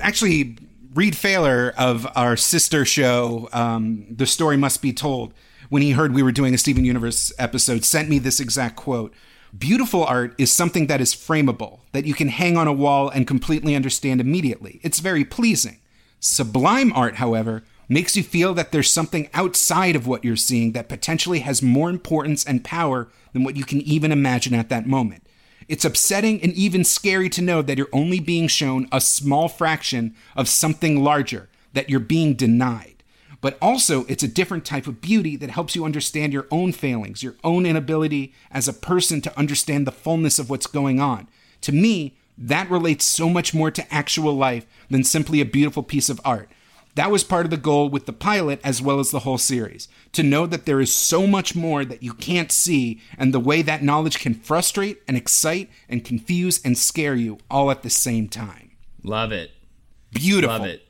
actually Reed Failer of our sister show, um, The Story Must Be Told, when he heard we were doing a Steven Universe episode, sent me this exact quote. Beautiful art is something that is frameable, that you can hang on a wall and completely understand immediately. It's very pleasing. Sublime art, however, makes you feel that there's something outside of what you're seeing that potentially has more importance and power than what you can even imagine at that moment. It's upsetting and even scary to know that you're only being shown a small fraction of something larger, that you're being denied. But also, it's a different type of beauty that helps you understand your own failings, your own inability as a person to understand the fullness of what's going on. To me, that relates so much more to actual life than simply a beautiful piece of art. That was part of the goal with the pilot as well as the whole series to know that there is so much more that you can't see, and the way that knowledge can frustrate and excite and confuse and scare you all at the same time.
love it.
Beautiful.
Love it.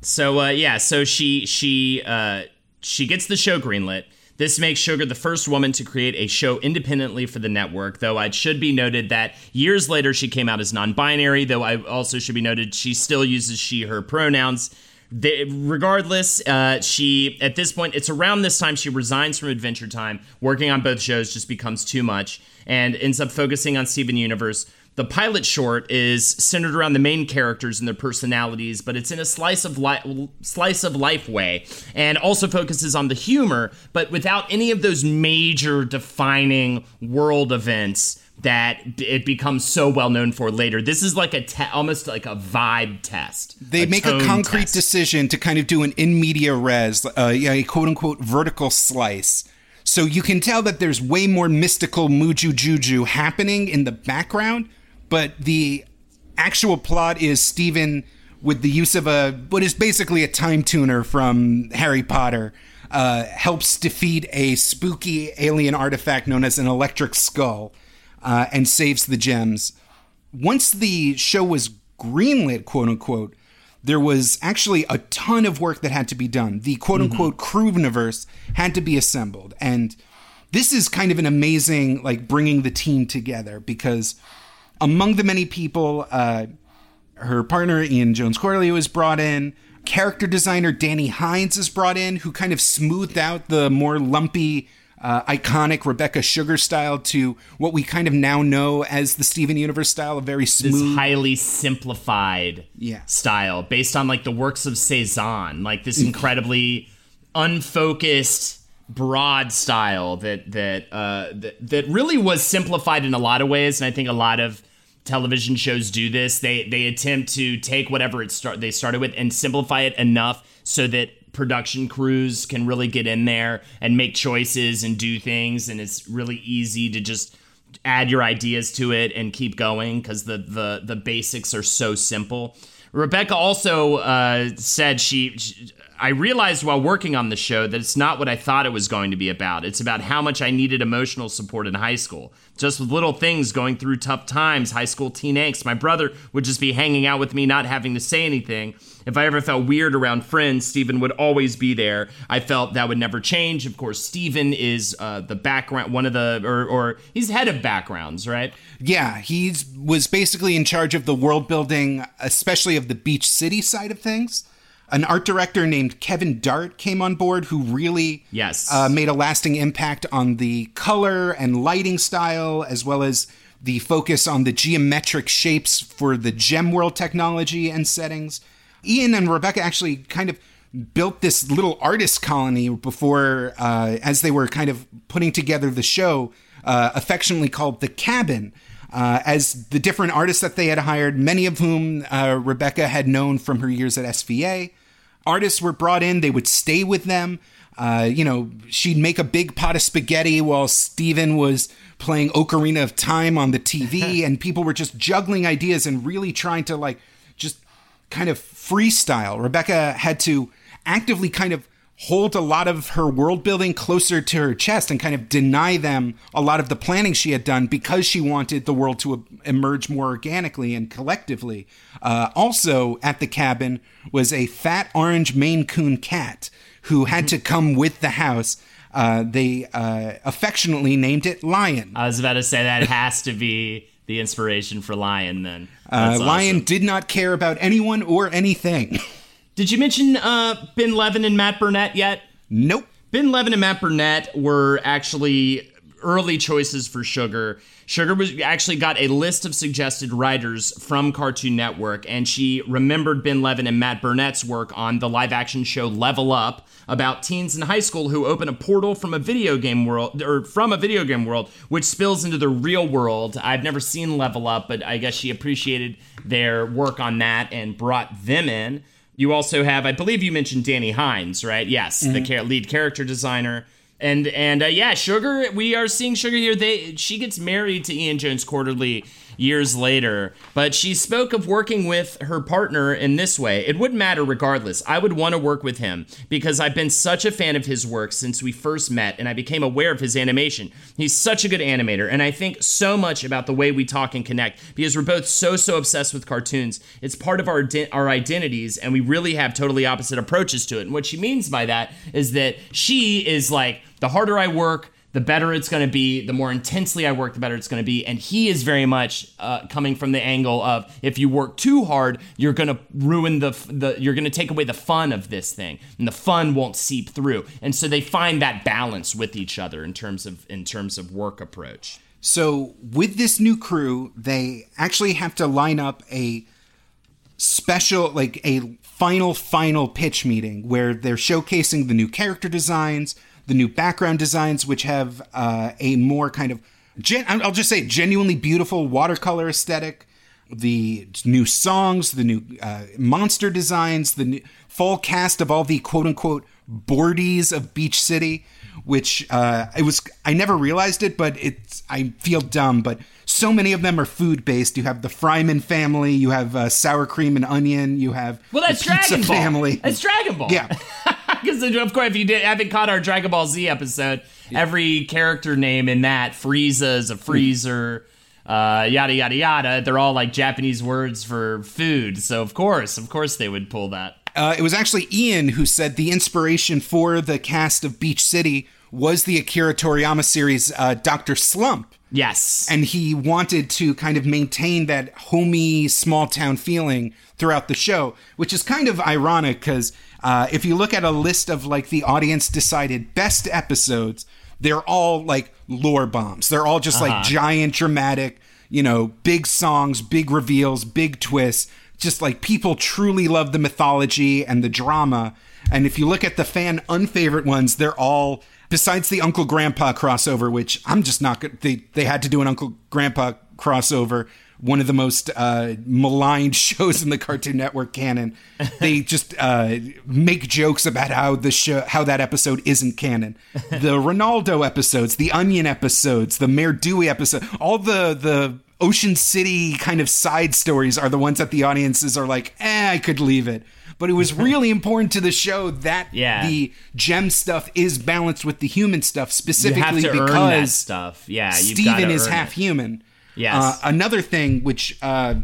So uh, yeah, so she she uh, she gets the show greenlit. This makes Sugar the first woman to create a show independently for the network, though it should be noted that years later she came out as non binary, though I also should be noted she still uses she, her pronouns. The, regardless, uh, she, at this point, it's around this time she resigns from Adventure Time. Working on both shows just becomes too much and ends up focusing on Steven Universe. The pilot short is centered around the main characters and their personalities, but it's in a slice of li- slice of life way, and also focuses on the humor, but without any of those major defining world events that it becomes so well known for later. This is like a te- almost like a vibe test.
They make a concrete
test.
decision to kind of do an in media res, uh, a quote unquote vertical slice. So you can tell that there's way more mystical muju juju happening in the background, but the actual plot is Steven with the use of a what is basically a Time-Turner from Harry Potter uh, helps defeat a spooky alien artifact known as an electric skull uh, and saves the gems once the show was greenlit, quote unquote, there was actually a ton of work that had to be done. The quote unquote crew universe had to be assembled. And this is kind of an amazing, like, bringing the team together because among the many people, uh, her partner Ian Jones-Quarrey was brought in. Character designer Danny Hynes is brought in, who kind of smoothed out the more lumpy, uh, iconic Rebecca Sugar style to what we kind of now know as the Steven Universe style, a very
this
smooth.
highly simplified
Yeah.
style based on like the works of Cezanne, like this incredibly unfocused broad style that that uh that, that really was simplified in a lot of ways and I think a lot of television shows do this they they attempt to take whatever it start they started with and simplify it enough so that production crews can really get in there and make choices and do things and it's really easy to just add your ideas to it and keep going because the, the the basics are so simple. Rebecca also uh, said she, she. I realized while working on the show that it's not what I thought it was going to be about. It's about how much I needed emotional support in high school. Just with little things going through tough times, high school teen angst. My brother would just be hanging out with me, not having to say anything. If I ever felt weird around friends, Steven would always be there. I felt that would never change. Of course, Steven is uh, the background, one of the, or, or he's head of backgrounds, right?
yeah, he was basically in charge of the world building, especially of the Beach City side of things. An art director named Kevin Dart came on board who really
Yes.
uh, made a lasting impact on the color and lighting style, as well as the focus on the geometric shapes for the gem world technology and settings. Ian and Rebecca actually kind of built this little artist colony before, uh, as they were kind of putting together the show, uh, affectionately called the Cabin. Uh, as the different artists that they had hired, many of whom uh, Rebecca had known from her years at SVA, artists were brought in. They would stay with them. Uh, you know, she'd make a big pot of spaghetti while Steven was playing Ocarina of Time on the TV, and people were just juggling ideas and really trying to like just kind of freestyle. Rebecca had to actively kind of hold a lot of her world building closer to her chest and kind of deny them a lot of the planning she had done because she wanted the world to emerge more organically and collectively. Uh, also at the cabin was a fat orange Maine Coon cat who had to come with the house. Uh, they uh, affectionately named it Lion.
I was about to say that has to be the inspiration for Lion then.
Uh, Lion did not care about anyone or anything.
Did you mention uh, Ben Levin and Matt Burnett yet?
Nope.
Ben Levin and Matt Burnett were actually early choices for Sugar. Sugar was actually got a list of suggested writers from Cartoon Network, and she remembered Ben Levin and Matt Burnett's work on the live action show Level Up about teens in high school who open a portal from a video game world or from a video game world which spills into the real world. I've never seen Level Up, but I guess she appreciated their work on that and brought them in. You also have, I believe you mentioned Danny Hynes, right? Yes, mm-hmm. the lead character designer. And and uh, yeah, Sugar, we are seeing Sugar here. They she gets married to Ian Jones-Quarrey years later. But she spoke of working with her partner in this way. It wouldn't matter regardless. I would want to work with him because I've been such a fan of his work since we first met and I became aware of his animation. He's such a good animator and I think so much about the way we talk and connect because we're both so so obsessed with cartoons. It's part of our our identities and we really have totally opposite approaches to it. And what she means by that is that she is like the harder I work, the better it's going to be. The more intensely I work, the better it's going to be. And he is very much uh, coming from the angle of if you work too hard, you're going to ruin the the you're going to take away the fun of this thing, and the fun won't seep through. And so they find that balance with each other in terms of in terms of work approach.
So with this new crew, they actually have to line up a special like a final final pitch meeting where they're showcasing the new character designs the new background designs, which have uh, a more kind of, gen- I'll just say, genuinely beautiful watercolor aesthetic. The new songs, the new uh, monster designs, the new, full cast of all the quote unquote boardies of Beach City, which uh, it was. I never realized it, but it's. I feel dumb, but so many of them are food based. You have the Fryman family, you have uh, sour cream and onion, you have
well, that's Dragon Ball.
family.
That's Dragon Ball.
Yeah.
Because of course, if you did, haven't caught our Dragon Ball Z episode, yeah. every character name in that Frieza is a freezer. Uh, yada yada yada. They're all like Japanese words for food. So of course, of course, they would pull that.
Uh, it was actually Ian who said the inspiration for the cast of Beach City was the Akira Toriyama series uh, Doctor Slump.
Yes.
And he wanted to kind of maintain that homey small town feeling throughout the show, which is kind of ironic because uh, if you look at a list of like the audience decided best episodes, they're all like lore bombs. They're all just uh-huh. like giant dramatic, you know, big songs, big reveals, big twists. Just like people truly love the mythology and the drama. And if you look at the fan unfavorite ones, they're all besides the Uncle Grandpa crossover, which I'm just not good. They they had to do an Uncle Grandpa crossover one of the most uh, maligned shows in the Cartoon Network canon. They just uh, make jokes about how the show, how that episode isn't canon. The Ronaldo episodes, the Onion episodes, the Mayor Dewey episode, all the the Ocean City kind of side stories are the ones that the audiences are like, eh, I could leave it. But it was really important to the show that
yeah.
the gem stuff is balanced with the human stuff, specifically because
stuff. Yeah,
Steven is half
it.
human.
Yes.
Uh, another thing which uh,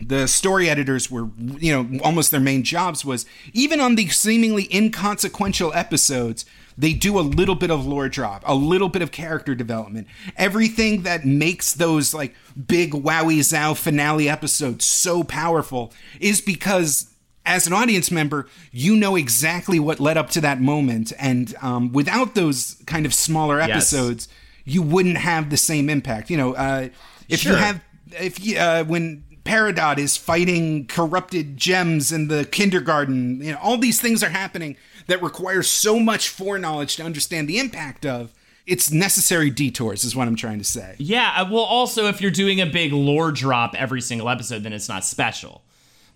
the story editors were, you know, almost their main jobs was even on the seemingly inconsequential episodes, they do a little bit of lore drop, a little bit of character development. Everything that makes those like big wowie zow finale episodes so powerful is because as an audience member, you know exactly what led up to that moment. And um, without those kind of smaller episodes, yes. you wouldn't have the same impact. You know, uh, If
Sure.
you have, if you, uh, when Peridot is fighting corrupted gems in the kindergarten, you know, all these things are happening that require so much foreknowledge to understand the impact of. It's necessary detours, is what I'm trying to say.
Yeah, uh, well, also, if you're doing a big lore drop every single episode, then it's not special.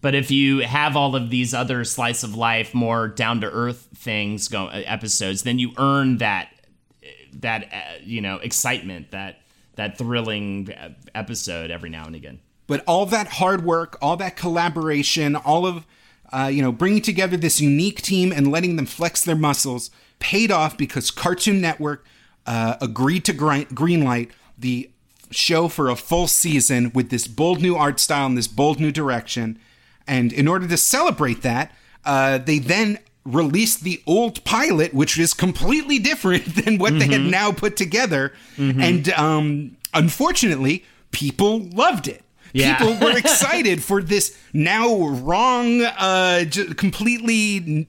But if you have all of these other slice of life, more down to earth things go uh, episodes, then you earn that that uh, you know excitement, that that thrilling episode every now and again.
but all that hard work, all that collaboration, all of uh, you know bringing together this unique team and letting them flex their muscles paid off because Cartoon Network uh, agreed to greenlight the show for a full season with this bold new art style and this bold new direction. And in order to celebrate that, uh, they then released the old pilot, which is completely different than what they had now put together. And um, unfortunately, people loved it.
Yeah.
People were excited for this now wrong, uh, j- completely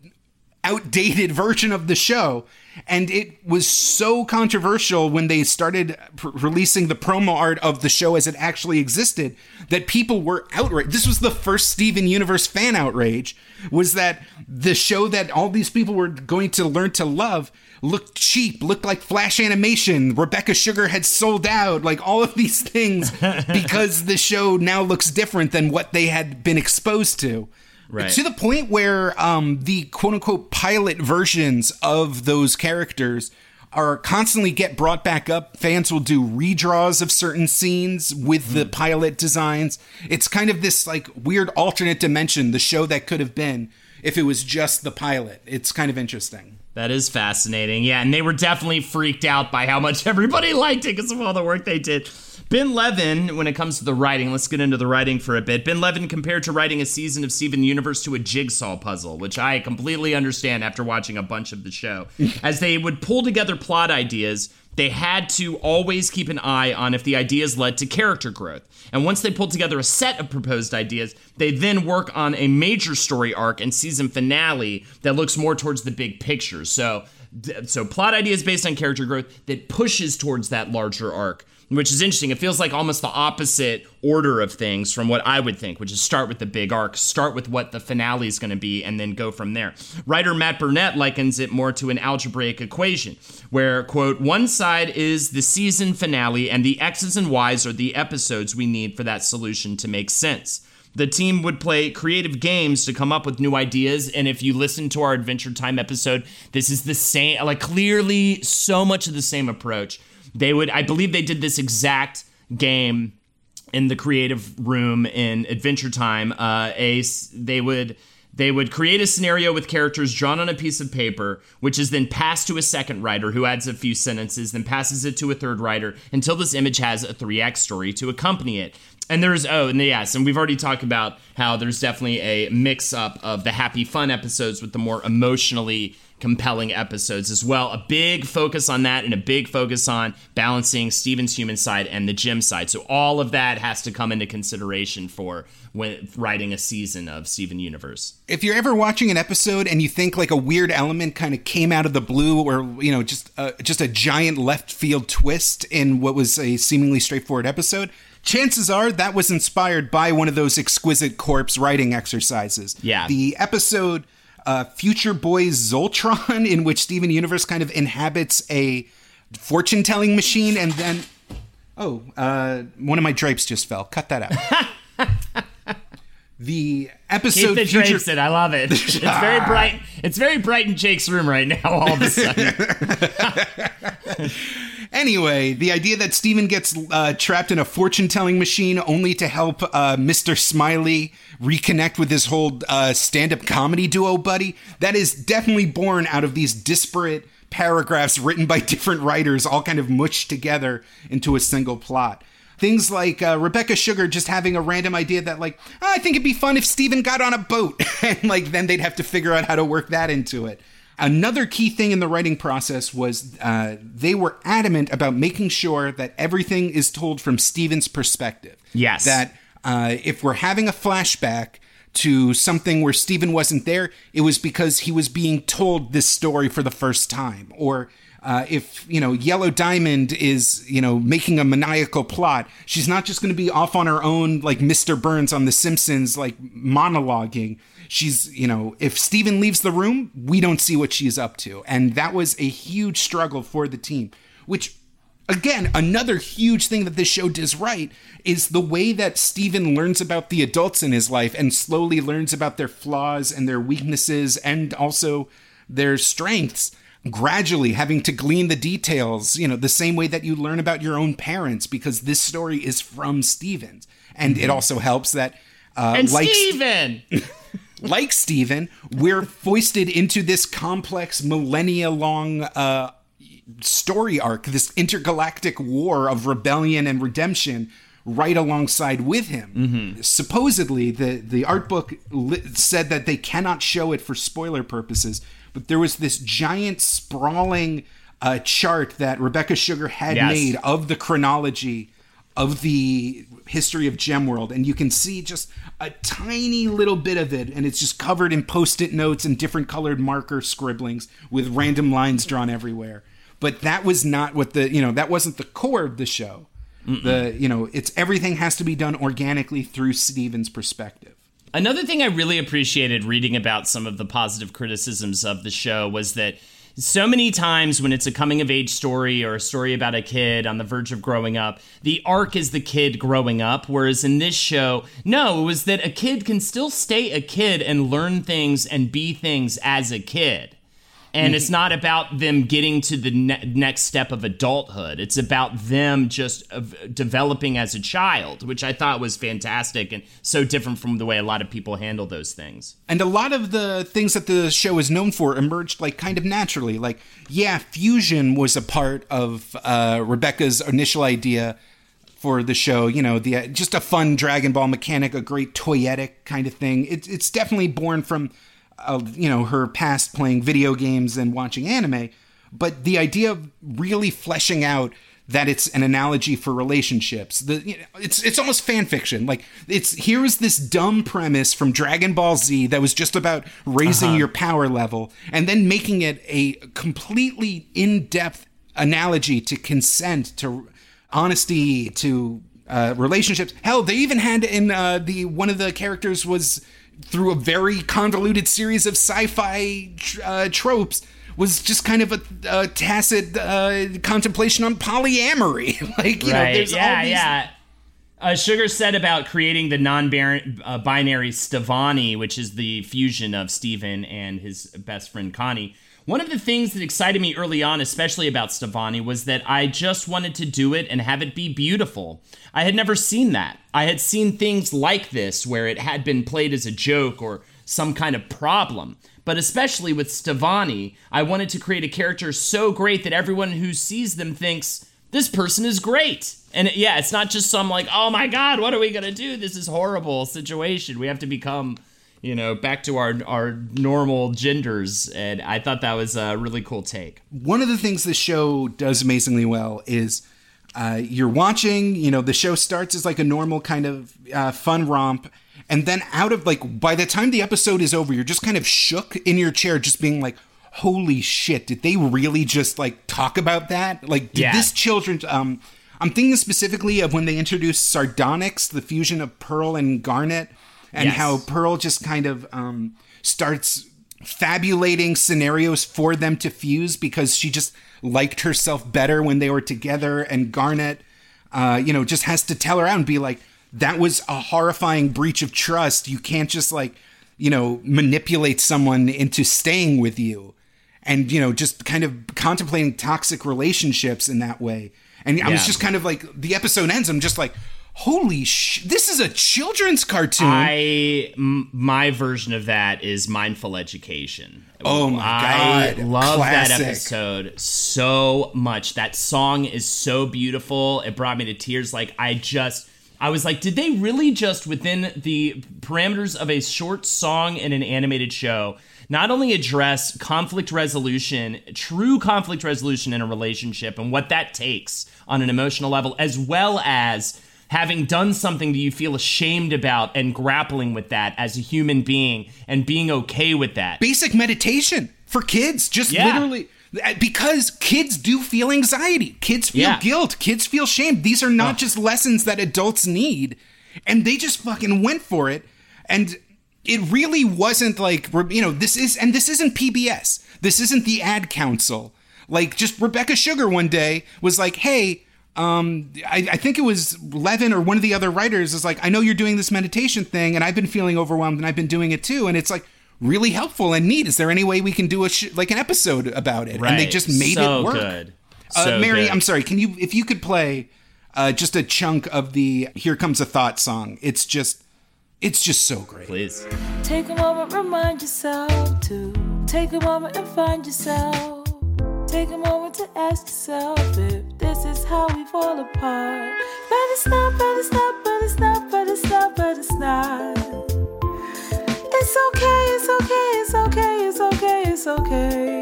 outdated version of the show. And it was so controversial when they started pr- releasing the promo art of the show as it actually existed that people were outraged. This was the first Steven Universe fan outrage was that the show that all these people were going to learn to love looked cheap, looked like flash animation. Rebecca Sugar had sold out, like all of these things because the show now looks different than what they had been exposed to.
Right.
To the point where um, the quote unquote pilot versions of those characters are constantly get brought back up. Fans will do redraws of certain scenes with the pilot designs. It's kind of this like weird alternate dimension, the show that could have been if it was just the pilot. It's kind of interesting.
That is fascinating. Yeah, and they were definitely freaked out by how much everybody liked it because of all the work they did. Ben Levin, when it comes to the writing, let's get into the writing for a bit. Ben Levin compared to writing a season of Steven Universe to a jigsaw puzzle, which I completely understand after watching a bunch of the show. As they would pull together plot ideas, they had to always keep an eye on if the ideas led to character growth. And once they pulled together a set of proposed ideas, they then work on a major story arc and season finale that looks more towards the big picture. So, so plot ideas based on character growth that pushes towards that larger arc, which is interesting. It feels like almost the opposite order of things from what I would think, which is start with the big arc, start with what the finale is going to be, and then go from there. Writer Matt Burnett likens it more to an algebraic equation, where, quote, one side is the season finale, and the X's and Y's are the episodes we need for that solution to make sense. The team would play creative games to come up with new ideas. And if you listen to our Adventure Time episode, this is the same, like clearly so much of the same approach. They would, I believe they did this exact game in the creative room in Adventure Time. Uh, a, they would. They would create a scenario with characters drawn on a piece of paper, which is then passed to a second writer who adds a few sentences, then passes it to a third writer until this image has a 3x story to accompany it. And there's oh, and yes, and we've already talked about how there's definitely a mix up of the happy fun episodes with the more emotionally compelling episodes as well. A big focus on that and a big focus on balancing Steven's human side and the gem side. So all of that has to come into consideration for when writing a season of Steven Universe.
if you're ever watching an episode and you think like a weird element kind of came out of the blue or you know just uh, just a giant left field twist in what was a seemingly straightforward episode chances are that was inspired by one of those exquisite corpse writing exercises
Yeah.
the episode uh, future boys zoltron in which steven universe kind of inhabits a fortune telling machine and then oh uh, one of my drapes just fell. Cut that out the episode
Keep the
future
drapes in. I love it. It's very bright. It's very bright in Jake's room right now. All of a sudden,
Anyway, the idea that Steven gets uh, trapped in a fortune telling machine only to help uh, Mr. Smiley reconnect with his whole uh, stand up comedy duo buddy, that is definitely born out of these disparate paragraphs written by different writers, all kind of mushed together into a single plot. Things like uh, Rebecca Sugar just having a random idea that, like, "Oh, I think it'd be fun if Steven got on a boat. and, like, then they'd have to figure out how to work that into it. Another key thing in the writing process was uh, they were adamant about making sure that everything is told from Steven's perspective.
Yes.
That uh, if we're having a flashback to something where Steven wasn't there, it was because he was being told this story for the first time. Or uh, if you know Yellow Diamond is you know making a maniacal plot, she's not just going to be off on her own like Mr. Burns on The Simpsons, like monologuing. She's you know if Steven leaves the room, we don't see what she's up to, and that was a huge struggle for the team, which. Again, another huge thing that this show does right is the way that Steven learns about the adults in his life and slowly learns about their flaws and their weaknesses and also their strengths gradually having to glean the details, you know, the same way that you learn about your own parents, because this story is from Stevens. And it also helps that, uh,
And
like,
Steven!
like Steven, we're foisted into this complex millennia long, uh, story arc, this intergalactic war of rebellion and redemption right alongside with him. Supposedly, the, the art book li- said that they cannot show it for spoiler purposes, but there was this giant sprawling uh, chart that Rebecca Sugar had
Yes.
made of the chronology of the history of Gemworld, and you can see just a tiny little bit of it, and it's just covered in post-it notes and different colored marker scribblings with random lines drawn everywhere. But that was not what the you know that wasn't the core of the show. The you know it's everything has to be done organically through Steven's perspective.
Another thing I really appreciated reading about some of the positive criticisms of the show was that so many times when it's a coming of age story or a story about a kid on the verge of growing up, the arc is the kid growing up. Whereas in this show, no, it was that a kid can still stay a kid and learn things and be things as a kid. And it's not about them getting to the ne- next step of adulthood. It's about them just of developing as a child, which I thought was fantastic and so different from the way a lot of people handle those things.
And a lot of the things that the show is known for emerged like kind of naturally. Like, yeah, fusion was a part of uh, Rebecca's initial idea for the show. You know, the just a fun Dragon Ball mechanic, a great toyetic kind of thing. It, it's definitely born from, uh, you know, her past playing video games and watching anime. But the idea of really fleshing out that it's an analogy for relationships. The you know, it's it's almost fan fiction. Like it's here is this dumb premise from Dragon Ball Z that was just about raising your power level and then making it a completely in-depth analogy to consent to honesty to uh, relationships. Hell, they even had in uh, the one of the characters was through a very convoluted series of sci-fi uh, tropes was just kind of a, a tacit uh, contemplation on polyamory. like you know, there's
yeah,
all these
yeah. Uh, Sugar said about creating the non-binary uh, Stevonnie, which is the fusion of Steven and his best friend Connie. One of the things that excited me early on, especially about Stevonnie, was that I just wanted to do it and have it be beautiful. I had never seen that. I had seen things like this where it had been played as a joke or some kind of problem. But especially with Stevonnie, I wanted to create a character so great that everyone who sees them thinks, this person is great. And yeah, it's not just some like, oh my God, what are we going to do? This is horrible situation. We have to become, you know, back to our, our normal genders. And I thought that was a really cool take.
one of the things the show does amazingly well is uh, you're watching, you know, the show starts as like a normal kind of uh, fun romp. And then out of like, by the time the episode is over, you're just kind of shook in your chair, just being like, holy shit, did they really just like talk about that? Like, did
Yeah.
this children? um, I'm thinking specifically of when they introduced Sardonyx, the fusion of Pearl and Garnet, and
Yes.
how Pearl just kind of um, starts fabulating scenarios for them to fuse because she just liked herself better when they were together, and Garnet, uh, you know, just has to tell her out and be like, that was a horrifying breach of trust. You can't just like, you know, manipulate someone into staying with you. And, you know, just kind of contemplating toxic relationships in that way. And I was just kind of like, the episode ends. I'm just like, holy sh! This is a children's cartoon.
I m- my version of that is mindful education.
Oh my
I
God.
I love that episode so much. That song is so beautiful. It brought me to tears. Like I just I was like, did they really just within the parameters of a short song in an animated show not only address conflict resolution, true conflict resolution in a relationship and what that takes on an emotional level as well as having done something that you feel ashamed about and grappling with that as a human being and being okay with that.
basic meditation for kids. Just
Yeah.
literally, Uh, Because kids do feel anxiety, kids feel
Yeah.
guilt, kids feel shame. These are not just lessons that adults need, and they just fucking went for it. And it really wasn't like you know this is and this isn't PBS. This isn't the ad council. Like just Rebecca Sugar one day was like, "Hey, um, I, I think it was Levin or one of the other writers is like, I know you're doing this meditation thing, and I've been feeling overwhelmed, and I've been doing it too, and it's like really helpful and neat. Is there any way we can do a sh- like an episode about it? And they just made
So
it work.
good.
Uh, Mary,
good.
I'm sorry. Can you if you could play uh, just a chunk of the "Here Comes a Thought" song? It's just it's just so great.
Please.
Take a moment, remind yourself to take a moment and find yourself. Take a moment to ask yourself if this is how we fall apart. But it's not, but it's not, but it's not, but it's not, but it's not. It's okay, it's okay, it's okay, it's okay, it's okay.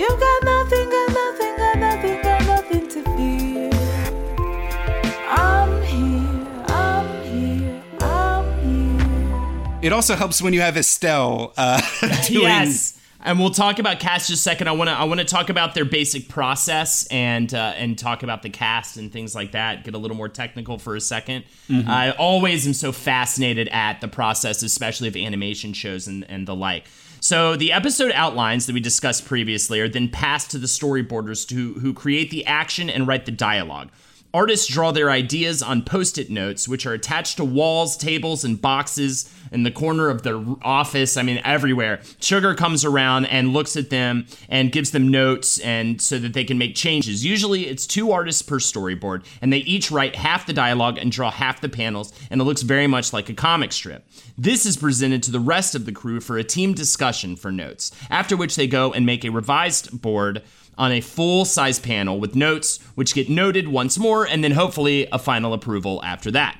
You got nothing, got nothing, got nothing, got nothing to fear. I'm here, I'm here, I'm here.
It also helps when you have Estelle uh, doing.
Yes. And we'll talk about cast just a second. I want to I want to talk about their basic process and uh, and talk about the cast and things like that. Get a little more technical for a 2nd I always am so fascinated at the process, especially of animation shows and, and the like. So the episode outlines that we discussed previously are then passed to the storyboarders who who create the action and write the dialogue. Artists draw their ideas on post it notes, which are attached to walls, tables, and boxes in the corner of their office. I mean, everywhere. Sugar comes around and looks at them and gives them notes and so that they can make changes. Usually it's two artists per storyboard, and they each write half the dialogue and draw half the panels, and it looks very much like a comic strip. This is presented to the rest of the crew for a team discussion for notes, after which they go and make a revised board on a full size panel with notes, which get noted once more, and then hopefully a final approval after that.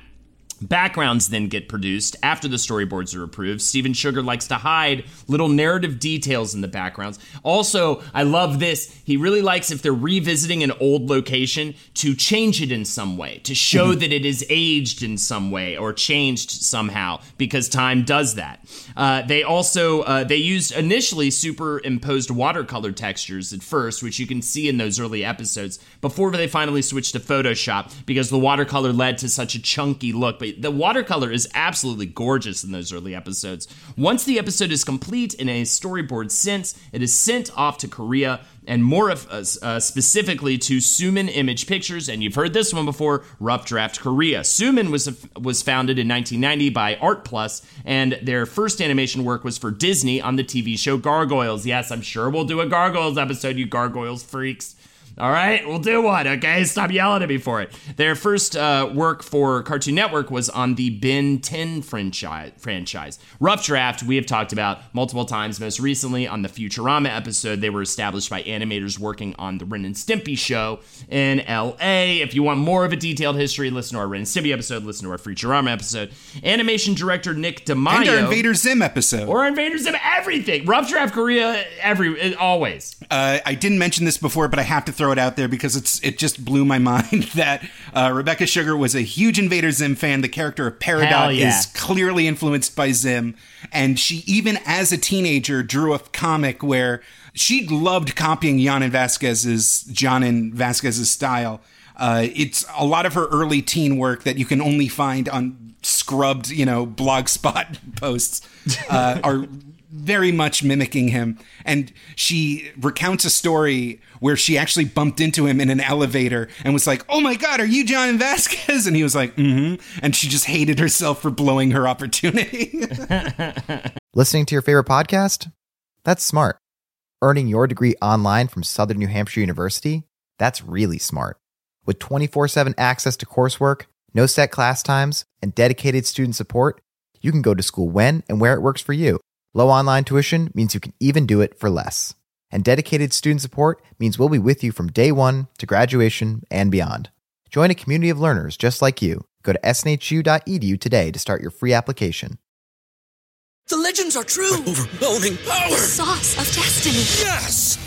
Backgrounds then get produced after the storyboards are approved. Steven Sugar likes to hide little narrative details in the backgrounds. Also, I love this. He really likes if they're revisiting an old location to change it in some way, to show that it is aged in some way or changed somehow, because time does that. Uh, they also uh, they used initially superimposed watercolor textures at first, which you can see in those early episodes, before they finally switched to Photoshop because the watercolor led to such a chunky look. But the watercolor is absolutely gorgeous in those early episodes. Once the episode is complete in a storyboard sense, it is sent off to Korea and more of, uh, uh, specifically to Sunmin Image Pictures. And you've heard this one before, Rough Draft Korea. Sunmin was was founded in 1990 by Art Plus, and their first animation work was for Disney on the TV show Gargoyles. Yes, I'm sure we'll do a Gargoyles episode, you Gargoyles freaks. All right, we'll do one, okay? Stop yelling at me for it. Their first uh, work for Cartoon Network was on the Ben 10 franchise. franchise. Rough Draft, we have talked about multiple times, most recently on the Futurama episode. They were established by animators working on the Ren and Stimpy show in LA. If you want more of a detailed history, listen to our Ren and Stimpy episode, listen to our Futurama episode. Animation director Nick DeMayo.
And our Invader Zim episode.
Or Invaders of everything. Rough Draft Korea, every always.
Uh, I didn't mention this before, but I have to throw it out there because it's it just blew my mind that uh, Rebecca Sugar was a huge Invader Zim fan. The character of Peridot
yeah.
is clearly influenced by Zim, and she even as a teenager drew a comic where she loved copying Yanin Vasquez's Jhonen Vasquez's style. Uh, it's a lot of her early teen work that you can only find on scrubbed, you know, blogspot posts uh, are very much mimicking him. And she recounts a story where she actually bumped into him in an elevator and was like, "Oh my god, are you Jhonen Vasquez?" And he was like, "Mm-hmm." And she just hated herself for blowing her opportunity.
Listening to your favorite podcast? That's smart. Earning your degree online from Southern New Hampshire University? That's really smart. With 24 7 access to coursework, no set class times, and dedicated student support, you can go to school when and where it works for you. Low online tuition means you can even do it for less. And dedicated student support means we'll be with you from day one to graduation and beyond. Join a community of learners just like you. Go to snhu.edu today to start your free application.
The legends are true.
Overwhelming power!
Sauce of destiny.
Yes!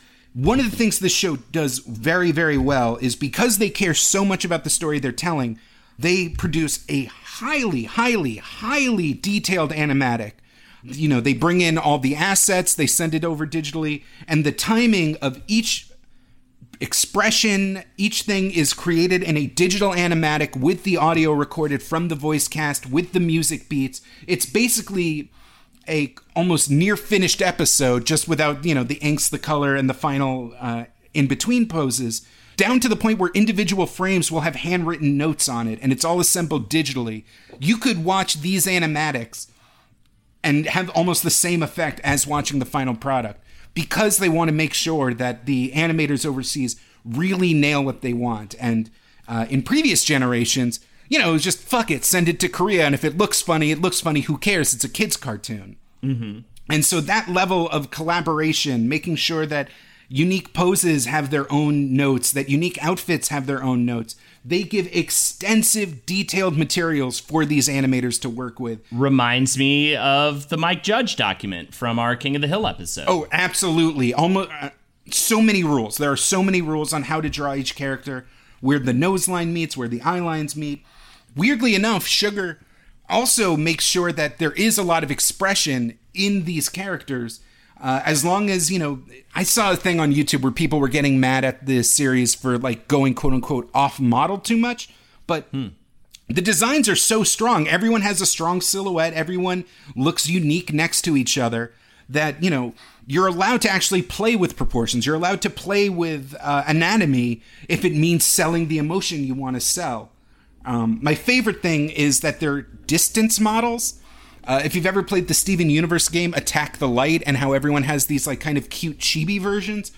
one of the things this show does very, very well is because they care so much about the story they're telling, they produce a highly, highly, highly detailed animatic. You know, they bring in all the assets, they send it over digitally, and the timing of each expression, each thing is created in a digital animatic with the audio recorded from the voice cast with the music beats. It's basically a almost near finished episode just without you know the inks the color and the final uh, in between poses down to the point where individual frames will have handwritten notes on it and it's all assembled digitally. You could watch these animatics and have almost the same effect as watching the final product because they want to make sure that the animators overseas really nail what they want. And uh, in previous generations you know, just fuck it, send it to Korea, and if it looks funny, it looks funny. Who cares? It's a kids' cartoon. Mm-hmm. And so that level of collaboration, making sure that unique poses have their own notes, that unique outfits have their own notes. They give extensive, detailed materials for these animators to work with.
Reminds me of the Mike Judge document from our King of the Hill episode.
Oh, absolutely. Almost uh, so many rules. There are so many rules on how to draw each character, where the nose line meets, where the eye lines meet weirdly enough, Sugar also makes sure that there is a lot of expression in these characters. Uh, as long as you know, I saw a thing on YouTube where people were getting mad at this series for like going quote unquote off model too much, but hmm. the designs are so strong. Everyone has a strong silhouette. Everyone looks unique next to each other. That you know, you're allowed to actually play with proportions. You're allowed to play with uh, anatomy if it means selling the emotion you want to sell. Um, my favorite thing is that they're distance models. Uh, if you've ever played the Steven Universe game Attack the Light and how everyone has these like kind of cute chibi versions,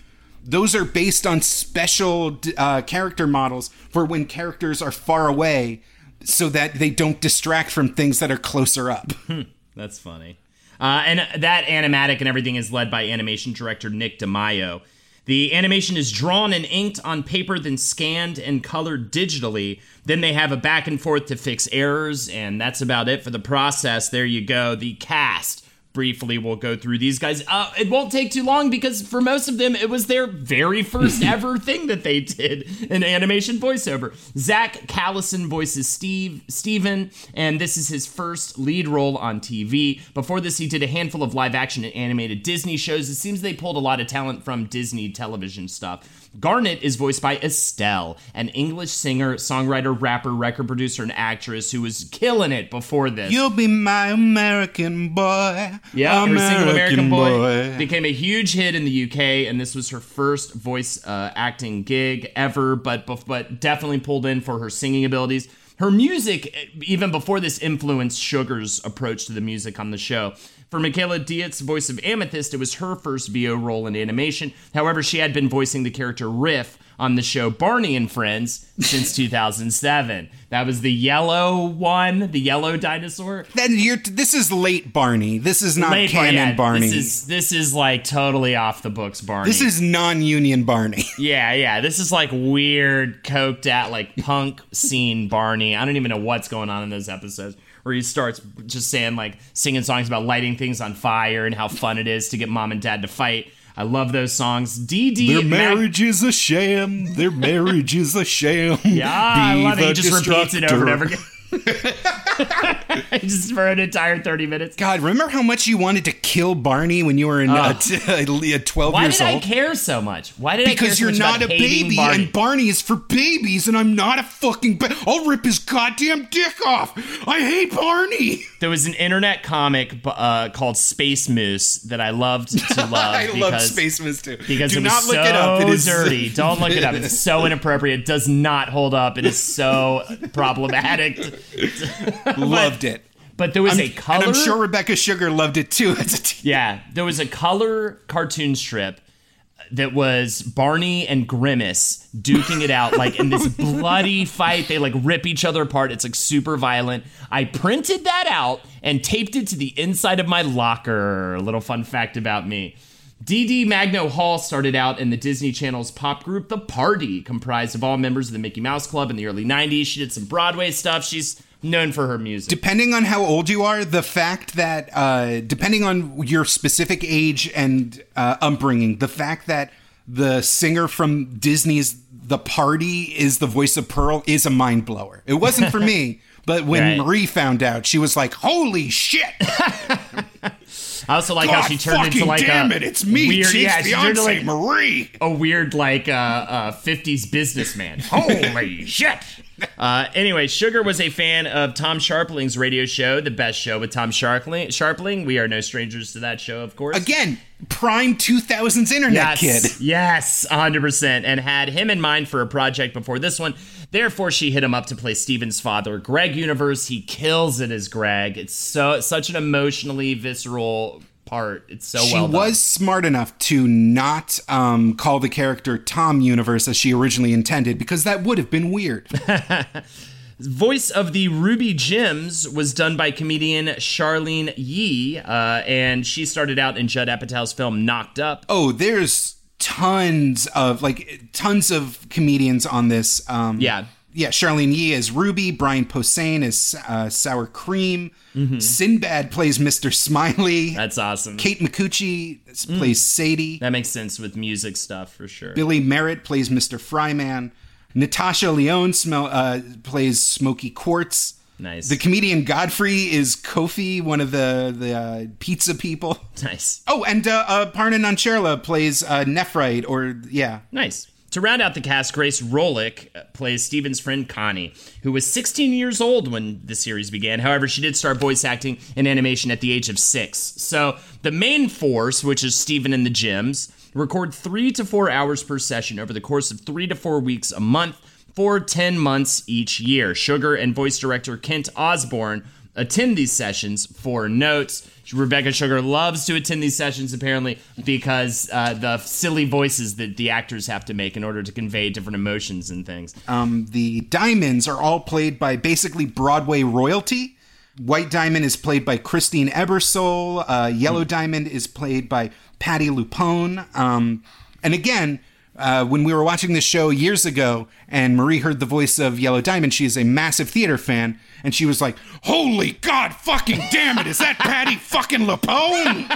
those are based on special uh, character models for when characters are far away so that they don't distract from things that are closer up.
That's funny. Uh, and that animatic and everything is led by animation director Nick DeMayo. The animation is drawn and inked on paper, then scanned and colored digitally. Then they have a back and forth to fix errors, and that's about it for the process. There you go. The cast briefly we'll go through these guys. Uh, it won't take too long because for most of them, it was their very first ever thing that they did in animation voiceover. Zach Callison voices Steve Steven, and this is his first lead role on TV. Before this, he did a handful of live action and animated Disney shows. It seems they pulled a lot of talent from Disney television stuff. Garnet is voiced by Estelle, an English singer, songwriter, rapper, record producer, and actress who was killing it before this.
You'll be my American boy.
Yeah,
American,
single American Boy,
boy.
became a huge hit in the UK, and this was her first voice uh, acting gig ever. But but definitely pulled in for her singing abilities. Her music, even before this, influenced Sugar's approach to the music on the show. For Michaela Dietz, voice of Amethyst, it was her first VO role in animation. However, she had been voicing the character Riff on the show Barney and Friends since 2007. That was the yellow one, the yellow dinosaur.
Then you're this is late Barney. This is not
Late
canon
yeah,
Barney.
This is this is like totally off the books Barney.
This is non-union Barney.
yeah, yeah. This is like weird, coked out, like punk scene Barney. I don't even know what's going on in those episodes where he starts just saying like singing songs about lighting things on fire and how fun it is to get mom and dad to fight. I love those songs. DD
Their
Mac-
marriage is a sham. Their marriage is a sham.
Yeah, I
Be
love it. He just repeats it over and over again. just for an entire 30 minutes.
God, remember how much you wanted to kill Barney when you were in uh, t- uh, 12
Why
years
did I care so much? Why did I care
because you're not a baby,
Barney?
and Barney is for babies, and I'm not a fucking. Ba- I'll rip his goddamn dick off. I hate Barney.
There was an internet comic uh, called Space Moose that I loved to love.
I
because,
love Space Moose too.
Because
Do
it was
not look
so
it up. It is
dirty. Don't look it up. It's so inappropriate. It does not hold up. It is so problematic.
Loved it.
But there was
I'm,
a color.
and I'm sure Rebecca Sugar loved it too as a teen.
Yeah, there was a color cartoon strip that was Barney and Grimace duking it out like in this bloody fight. They like rip each other apart. It's like super violent. I printed that out and taped it to the inside of my locker. A little fun fact about me. Dee Magno Hall started out in the Disney Channel's pop group The Party, comprised of all members of the Mickey Mouse Club in the early 90s. She did some Broadway stuff. She's known for her music.
Depending on how old you are, the fact that, uh, depending on your specific age and uh, upbringing, the fact that the singer from Disney's The Party is the voice of Pearl is a mind blower. It wasn't for me, but when
Right.
Marie found out, she was like, "Holy shit!"
I also like how she turned into like
damn
a
it, it's me,
weird,
Chief's
yeah, she turned into like
Marie.
a weird like uh, uh 50s businessman. Holy shit. Uh, anyway, Sugar was a fan of Tom Scharpling's radio show, The Best Show with Tom Scharpling. Scharpling. We are no strangers to that show, of course.
Again, prime 2000s internet
yes,
kid.
Yes, 100%. And had him in mind for a project before this one. Therefore, she hit him up to play Steven's father, Greg Universe. He kills it as Greg. It's so such an emotionally visceral part. It's so
she
well done.
was smart enough to not um, call the character Tom Universe as she originally intended because that would have been weird.
Voice of the Ruby Gems was done by comedian Charlyne Yi, uh, and she started out in Judd Apatow's film Knocked Up.
oh, there's tons of like tons of comedians on this. Um,
Yeah.
Yeah. Charlyne Yi as Ruby, Brian Posehn as uh, Sour Cream,
Mm-hmm.
Sinbad plays Mr. Smiley,
That's awesome.
Kate Micucci
Mm.
plays Sadie.
that makes sense with music stuff for sure.
Billy Merritt plays Mr. Fryman. Natasha Lyonne smell, uh, plays Smoky Quartz.
Nice.
The comedian Godfrey is Kofi, one of the the uh, pizza people.
nice.
Oh, and uh, uh, Parna Nancherla plays uh, Nephrite, or yeah,
Nice. To round out the cast, Grace Rolek uh, plays Steven's friend Connie, who was 16 years old when the series began. However, she did start voice acting in animation at the age of six. So the main force, which is Steven and the Gems, record three to four hours per session over the course of three to four weeks a month for 10 months each year. Sugar and voice director Kent Osborne attend these sessions for notes. Rebecca Sugar loves to attend these sessions apparently because uh, the silly voices that the actors have to make in order to convey different emotions and things.
um, the Diamonds are all played by basically Broadway royalty. White Diamond is played by Christine Ebersole. Uh, Yellow Diamond is played by Patti LuPone. Um, and again, uh, when we were watching this show years ago, and Marie heard the voice of Yellow Diamond, she is a massive theater fan, and she was like, "Holy God, fucking damn it! Is that Patti fucking LuPone?"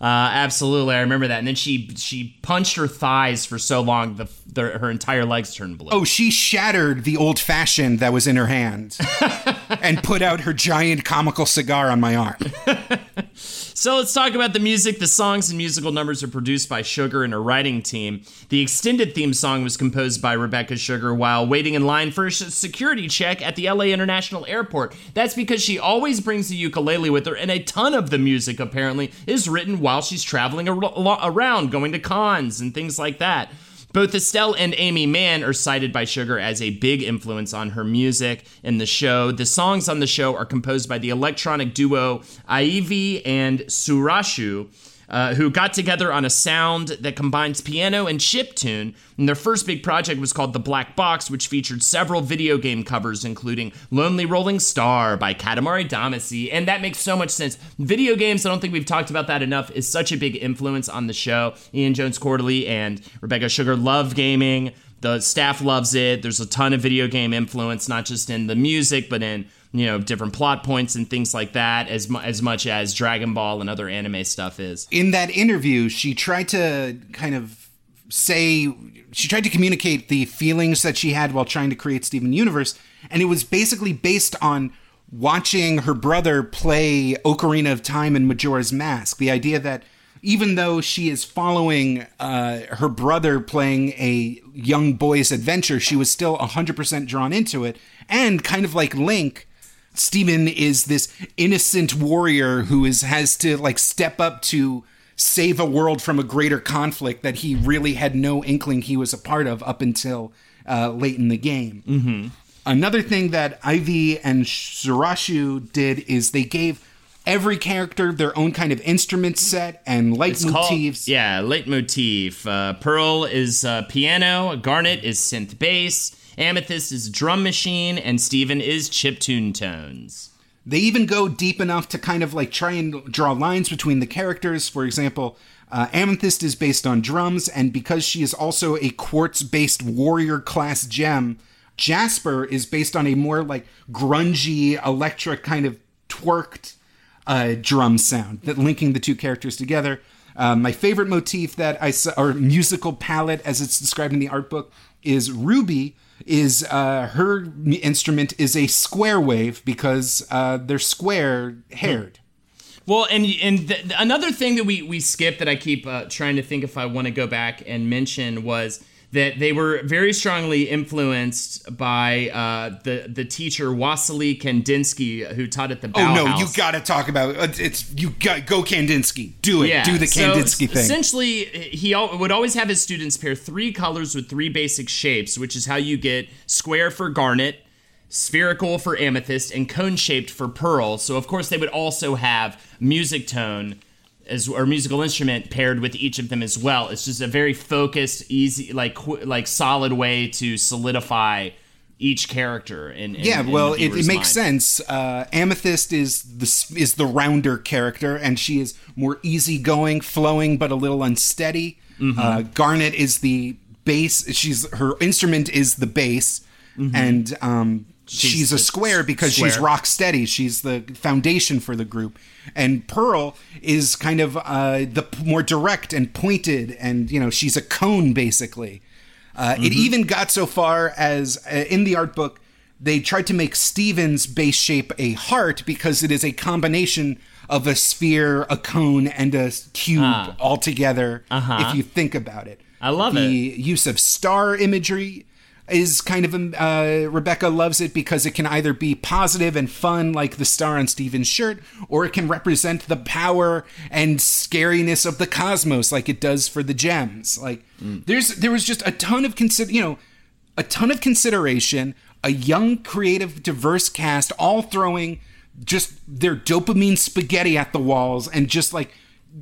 Uh, absolutely, I remember that. And then she she punched her thighs for so long, the, the her entire legs turned blue.
Oh, she shattered the old fashioned that was in her hand and put out her giant comical cigar on my arm.
So let's talk about the music. The songs and musical numbers are produced by Sugar and her writing team. The extended theme song was composed by Rebecca Sugar while waiting in line for a security check at the LA International Airport. That's because she always brings a ukulele with her, and a ton of the music apparently is written while she's traveling ar- around, going to cons and things like that. Both Estelle and Aimee Mann are cited by Sugar as a big influence on her music in the show. The songs on the show are composed by the electronic duo Aivi and Surasshu, uh, who got together on a sound that combines piano and chip tune. And their first big project was called The Black Box, which featured several video game covers, including Lonely Rolling Star by Katamari Damacy. And that makes so much sense. Video games, I don't think we've talked about that enough, is such a big influence on the show. Ian Jones-Quarrey and Rebecca Sugar love gaming. The staff loves it. There's a ton of video game influence, not just in the music, but in you know different plot points and things like that, as mu- as much as Dragon Ball and other anime stuff is.
In that interview, she tried to kind of say, she tried to communicate the feelings that she had while trying to create Steven Universe. And it was basically based on watching her brother play Ocarina of Time and Majora's Mask. The idea that even though she is following uh, her brother playing a young boy's adventure, she was still 100% drawn into it. And kind of like Link, Steven is this innocent warrior who is has to like step up to save a world from a greater conflict that he really had no inkling he was a part of up until uh, late in the game. Mm-hmm. Another thing that Aivi and Surasshu did is they gave every character their own kind of instrument set and leitmotifs.
yeah, leitmotif. Uh, Pearl is uh, piano, Garnet is synth bass, Amethyst is drum machine, and Steven is chiptune tones.
They even go deep enough to kind of like try and draw lines between the characters. For example, uh, Amethyst is based on drums, and because she is also a quartz based warrior class gem, Jasper is based on a more like grungy, electric kind of twerked uh, drum sound that linking the two characters together. Uh, my favorite motif that I saw, or musical palette as it's described in the art book, is Ruby. Is uh, her instrument is a square wave because uh, they're square haired.
Well, and and th- another thing that we we skipped that I keep uh, trying to think if I want to go back and mention was that they were very strongly influenced by uh, the the teacher Wassily Kandinsky, who taught at the Bauhaus.
Oh no, you got to talk about it's you got go Kandinsky. Do it. Do the
so
Kandinsky thing.
Essentially, he al- would always have his students pair three colors with three basic shapes, which is how you get square for garnet, spherical for amethyst, and cone shaped for pearl. So, of course, they would also have music tone as or musical instrument paired with each of them as well. It's just a very focused, easy, like qu- like solid way to solidify each character. In, in
yeah,
in
well, it, it makes
mind.
sense. Uh, Amethyst is the is the rounder character, and she is more easygoing, flowing, but a little unsteady.
Mm-hmm.
Uh, Garnet is the bass. She's her instrument is the bass, and um, she's,
Mm-hmm. She's
a square because she's rock steady. She's the foundation for the group. And Pearl is kind of uh, the more direct and pointed, and you know she's a cone basically. Uh, It even got so far as uh, in the art book, they tried to make Steven's base shape a heart because it is a combination of a sphere, a cone, and a cube all together. If you think about it,
I love
the
it.
use of star imagery is kind of um, uh, Rebecca loves it because it can either be positive and fun, like the star on Steven's shirt, or it can represent the power and scariness of the cosmos, like it does for the gems. Like there's there was just a ton of consider, you know, a ton of consideration, a young, creative, diverse cast, all throwing just their dopamine spaghetti at the walls and just like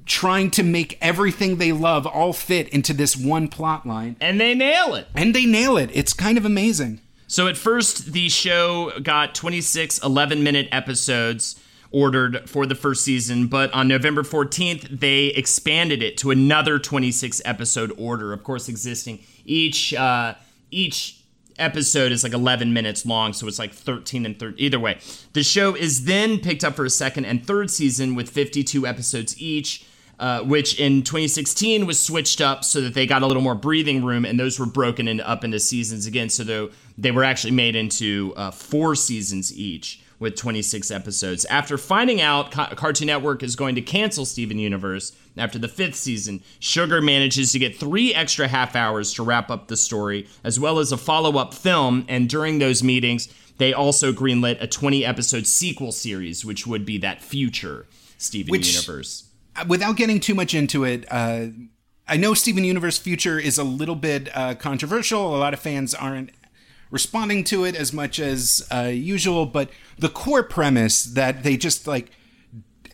trying to make everything they love all fit into this one plot line
and they nail it.
and they nail it. It's kind of amazing.
So at first, the show got 26 11 minute episodes ordered for the first season, but on November 14th, they expanded it to another 26 episode order, of course, existing. Each, uh, each episode is like 11 minutes long, so it's like 13 and 13. Either way, the show is then picked up for a second and third season with 52 episodes each. Uh, which in 2016 was switched up so that they got a little more breathing room, and those were broken in, up into seasons again. So they were actually made into uh, four seasons each with 26 episodes. After finding out Ca- Cartoon Network is going to cancel Steven Universe after the fifth season, Sugar manages to get three extra half hours to wrap up the story, as well as a follow up film. And during those meetings, they also greenlit a 20 episode sequel series, which would be that future Steven
Which-
Universe.
Without getting too much into it, uh, I know Steven Universe Future is a little bit uh, controversial. A lot of fans aren't responding to it as much as uh, usual, but the core premise that they just like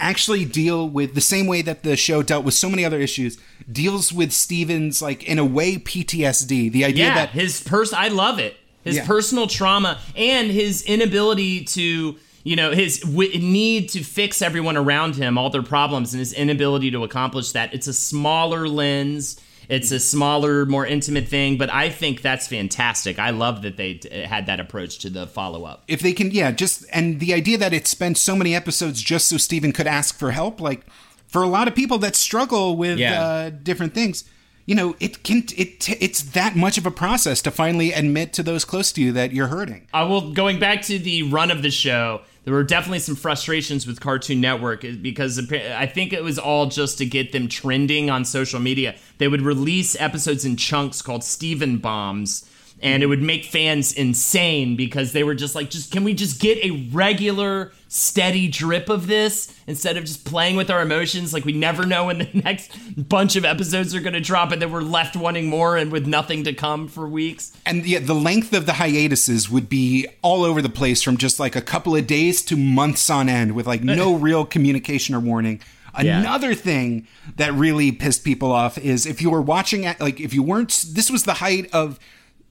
actually deal with the same way that the show dealt with so many other issues deals with Steven's like in a way PTSD. The idea
yeah,
that
his pers I love it. His
Yeah.
personal trauma and his inability to, you know, his w- need to fix everyone around him, all their problems, and his inability to accomplish that. It's a smaller lens. It's a smaller, more intimate thing, but I think that's fantastic. I love that they t- had that approach to the follow up.
if they can yeah just and the idea that it spent so many episodes just so steven could ask for help like for a lot of people that struggle with
Yeah.
uh, different things you know it can it it's that much of a process to finally admit to those close to you that you're hurting
I will going back to the run of the show. There were definitely some frustrations with Cartoon Network eh, because I think it was all just to get them trending on social media. They would release episodes in chunks called Steven Bombs and it would make fans insane because they were just like just can we just get a regular steady drip of this instead of just playing with our emotions like we never know when the next bunch of episodes are going to drop and then we're left wanting more and with nothing to come for weeks
And yeah, the length of the hiatuses would be all over the place from just like a couple of days to months on end with like no real communication or warning.
Yeah.
Another thing that really pissed people off is if you were watching at like if you weren't this was the height of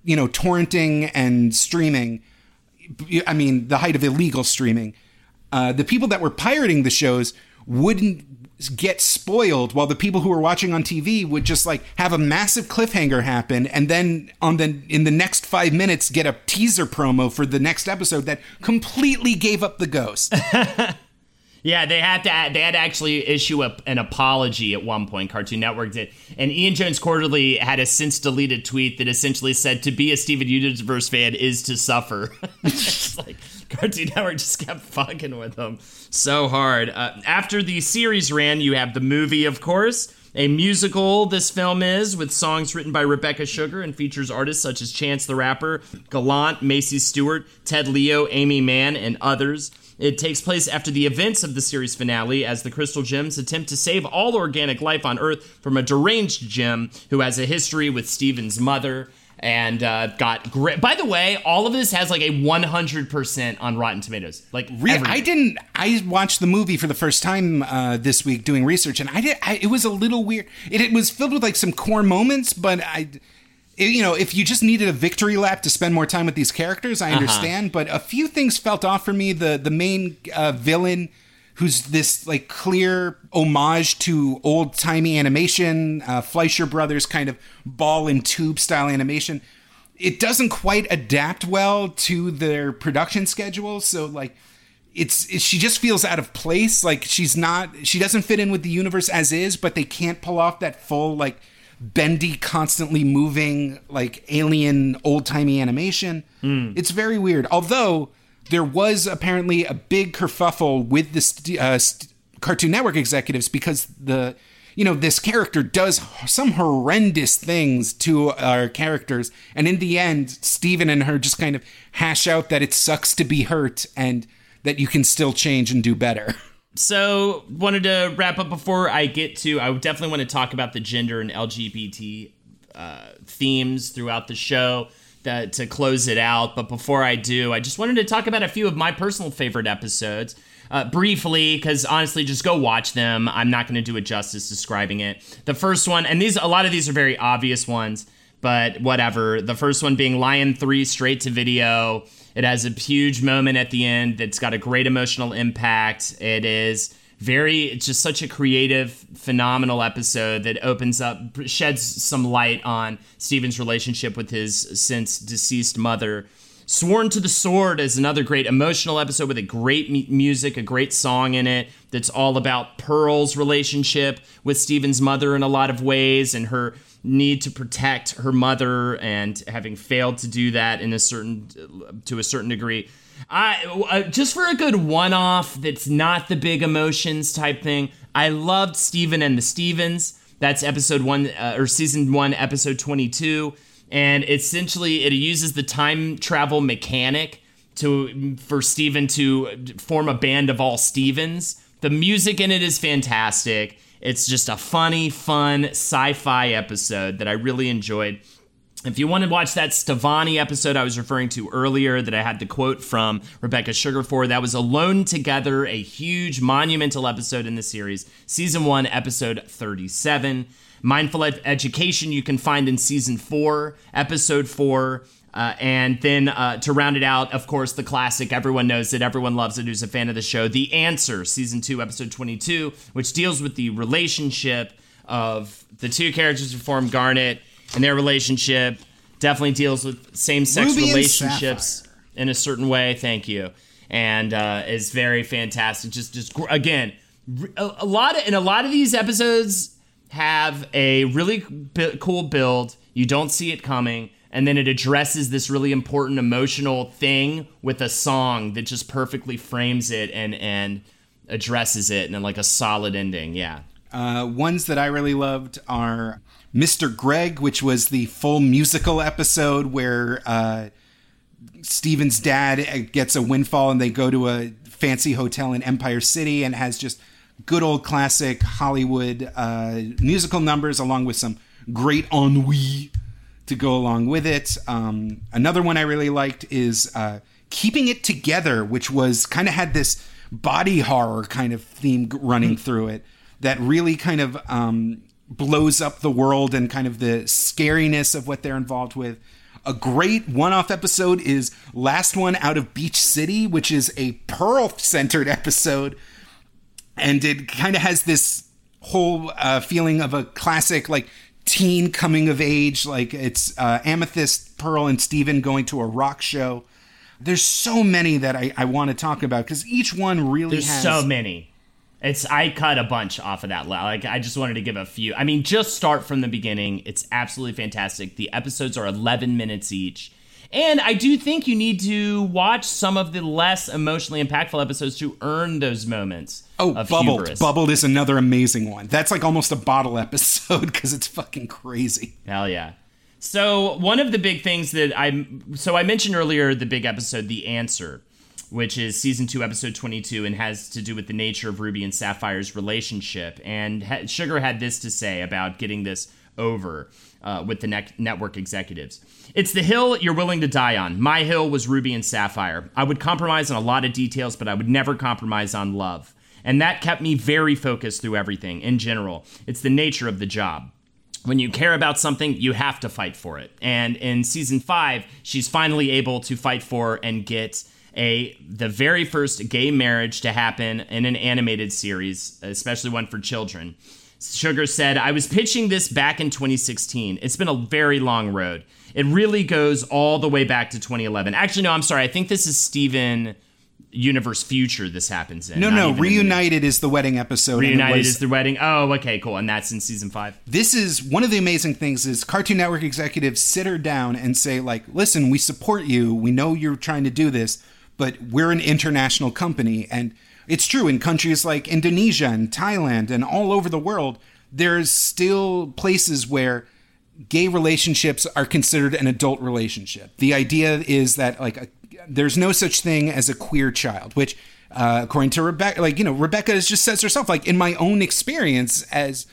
you know torrenting and streaming I mean the height of illegal streaming uh, the people that were pirating the shows wouldn't get spoiled while the people who were watching on TV would just like have a massive cliffhanger happen and then on the in the next 5 minutes get a teaser promo for the next episode that completely gave up the ghost.
Yeah, they had to. They had to actually issue a, an apology at one point. Cartoon Network did, and Ian Jones-Quarrey had a since deleted tweet that essentially said, "To be a Steven Universe fan is to suffer." It's like Cartoon Network just kept fucking with them so hard. Uh, after the series ran, you have the movie, of course. A musical, this film is, with songs written by Rebecca Sugar and features artists such as Chance the Rapper, Gallant, Macy Stewart, Ted Leo, Aimee Mann, and others. It takes place after the events of the series finale as the Crystal Gems attempt to save all organic life on Earth from a deranged gem who has a history with Steven's mother and uh, got great. By the way, all of this has like a 100% on Rotten Tomatoes. Like,
Really. I didn't. I watched the movie for the first time uh, this week doing research, and I did. I, it was a little weird. It, it was filled with like some core moments, but I, you know, if you just needed a victory lap to spend more time with these characters, I understand. But a few things felt off for me. The the main uh, villain. Who's this like clear homage to old timey animation, uh, Fleischer Brothers kind of ball and tube style animation? it doesn't quite adapt well to their production schedule so like it's it, she just feels out of place like she's not she doesn't fit in with the universe as is but they can't pull off that full like bendy constantly moving like alien old-timey animation. It's very weird. Although there was apparently a big kerfuffle with the st- uh, st- cartoon network executives because the you know this character does some horrendous things to our characters. And in the end steven and her just kind of hash out that it sucks to be hurt and that you can still change and do better
So, wanted to wrap up before I get to. I definitely want to talk about the gender and LGBT uh, themes throughout the show that to close it out. But before I do, I just wanted to talk about a few of my personal favorite episodes. Uh, briefly, because honestly, just go watch them. I'm not going to do it justice describing it. The first one, and these a lot of these are very obvious ones, but whatever. The first one being Lion 3 straight to video. It has a huge moment at the end that's got a great emotional impact. It is very, it's just such a creative, phenomenal episode that opens up, sheds some light on Steven's relationship with his since deceased mother. Sworn to the Sword is another great emotional episode with a great mu- music, a great song in it that's all about Pearl's relationship with Steven's mother in a lot of ways and her need to protect her mother and having failed to do that in a certain to a certain degree. I uh, just for a good one-off that's not the big emotions type thing. I loved Steven and the Stevens. That's episode 1 uh, or season 1 episode 22 and essentially it uses the time travel mechanic to for Steven to form a band of all Stevens. The music in it is fantastic. It's just a funny, fun sci-fi episode that I really enjoyed. If you want to watch that Stevonnie episode I was referring to earlier that I had the quote from Rebecca Sugar for, that was Alone Together, a huge monumental episode in the series, season 1, episode 37. Mindful Ed- Education you can find in season 4, episode 4. Uh, and then uh, to round it out, of course, the classic, everyone knows it, everyone loves it, who's a fan of the show, The Answer, season 2, episode 22, which deals with the relationship of the two characters who form Garnet and their relationship. Definitely deals with same sex relationships in a certain way. Thank you. And uh, is very fantastic. Just, just again, a lot of, and a lot of these episodes have a really bi- cool build. You don't see it coming, and then it addresses this really important emotional thing with a song that just perfectly frames it and and addresses it, and like a solid ending. Yeah,
Uh, ones that I really loved are Mr. Greg, which was the full musical episode where uh, Steven's dad gets a windfall and they go to a fancy hotel in Empire City and has just good old classic Hollywood uh, musical numbers along with some great ennui to go along with it. Um, another one I really liked is uh, Keeping It Together, which was kind of had this body horror kind of theme running through it that really kind of um, blows up the world and kind of the scariness of what they're involved with. A great one off episode is Last One Out of Beach City, which is a Pearl centered episode. And it kind of has this whole uh, feeling of a classic, like teen coming of age. Like it's uh, Amethyst, Pearl, and Steven going to a rock show. There's so many that I, I want to talk about because each one really
There's
has.
so many. It's I cut a bunch off of that. Like I just wanted to give a few. I mean, just start from the beginning. It's absolutely fantastic. The episodes are 11 minutes each. And I do think you need to watch some of the less emotionally impactful episodes to earn those moments.
Oh, Bubbled.
hubris.
Bubbled is another amazing one. That's like almost a bottle episode because it's fucking crazy.
Hell yeah. So one of the big things that I so I mentioned earlier the big episode, The Answer, which is season two, episode twenty-two, and has to do with the nature of Ruby and Sapphire's relationship. And ha- Sugar had this to say about getting this over uh, with the ne- network executives. It's the hill you're willing to die on. My hill was Ruby and Sapphire. I would compromise on a lot of details, but I would never compromise on love. And that kept me very focused through everything in general. It's the nature of the job when you care about something, you have to fight for it. And in season five, she's finally able to fight for and get a the very first gay marriage to happen in an animated series, especially one for children. Sugar said, I was pitching this back in 2016. It's been a very long road. It really goes all the way back to 2011. Actually, no, I'm sorry. I think this is Steven Universe Future this happens in.
No, no,
even in the-
Reunited is the wedding episode.
Reunited
was-
is the wedding. Oh, okay, cool. And that's in season five.
this is one of the amazing things is Cartoon Network executives sit her down and say like, "Listen, we support you. We know you're trying to do this, but we're an international company and it's true in countries like Indonesia and Thailand and all over the world, there's still places where gay relationships are considered an adult relationship. The idea is that like a, there's no such thing as a queer child, which uh, according to Rebecca, like you know, Rebecca just says herself, like in my own experience as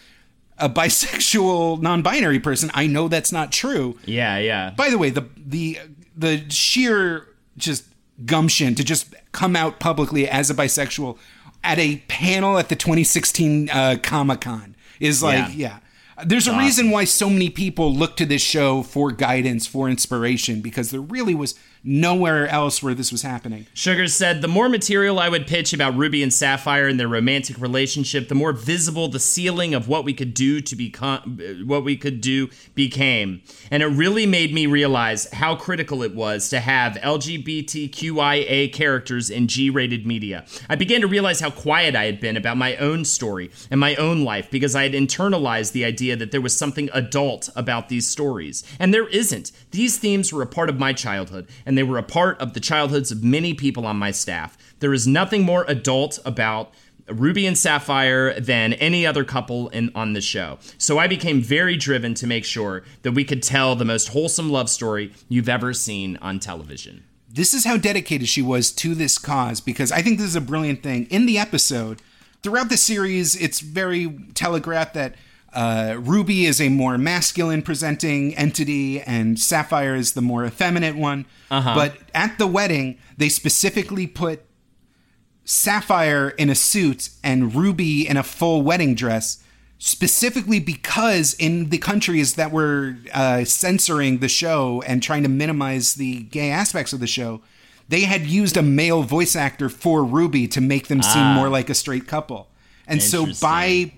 a bisexual, non-binary person, I know that's not true.
Yeah, yeah.
By the way, the the the sheer just gumption to just come out publicly as a bisexual at a panel at the 2016 uh, Comic Con is like,
Yeah.
yeah. There's a reason why so many people look to this show for guidance, for inspiration, because there really was nowhere else where this was happening.
Sugar said, The more material I would pitch about Ruby and Sapphire and their romantic relationship, the more visible the ceiling of what we could do to become what we could do became. And it really made me realize how critical it was to have LGBTQIA characters in G-rated media. I began to realize how quiet I had been about my own story and my own life because I had internalized the idea that there was something adult about these stories. And there isn't. These themes were a part of my childhood, they were a part of the childhoods of many people on my staff. There is nothing more adult about Ruby and Sapphire than any other couple in on the show. So I became very driven to make sure that we could tell the most wholesome love story you've ever seen on television.
this is how dedicated she was to this cause because I think this is a brilliant thing. In the episode, throughout the series, it's very telegraphed that uh, Ruby is a more masculine presenting entity and Sapphire is the more effeminate one. But at the wedding, they specifically put Sapphire in a suit and Ruby in a full wedding dress, specifically because in the countries that were uh, censoring the show and trying to minimize the gay aspects of the show, they had used a male voice actor for Ruby to make them seem more like a straight couple. And so by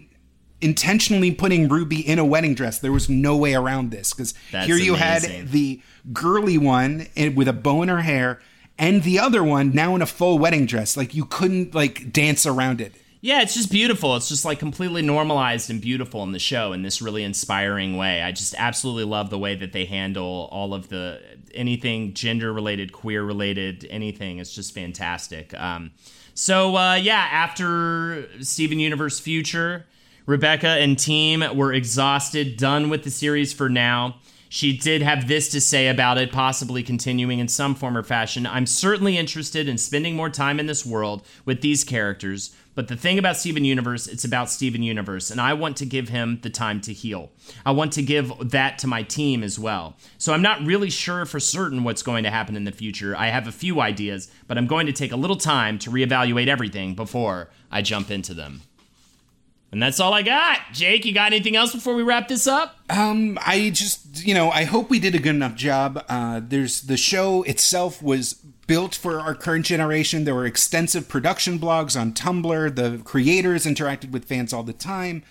intentionally putting Ruby in a wedding dress, there was no way around this because here you
amazing.
had the girly one with a bow in her hair and the other one now in a full wedding dress. Like you couldn't like dance around it.
Yeah, it's just beautiful. It's just like completely normalized and beautiful in the show in this really inspiring way. I just absolutely love the way that they handle all of the anything gender related, queer related, anything. It's just fantastic. Um, so uh, yeah, after Steven Universe Future, Rebecca and team were exhausted, done with the series for now. She did have this to say about it, possibly continuing in some form or fashion. I'm certainly interested in spending more time in this world with these characters, but the thing about Steven Universe, it's about Steven Universe, and I want to give him the time to heal. I want to give that to my team as well. So I'm not really sure for certain what's going to happen in the future. I have a few ideas, but I'm going to take a little time to reevaluate everything before I jump into them. And that's all I got. Jake, you got anything else before we wrap this up?
Um, I just, you know, I hope we did a good enough job. Uh, there's the show itself was built for our current generation. There were extensive production blogs on Tumblr. The creators interacted with fans all the time.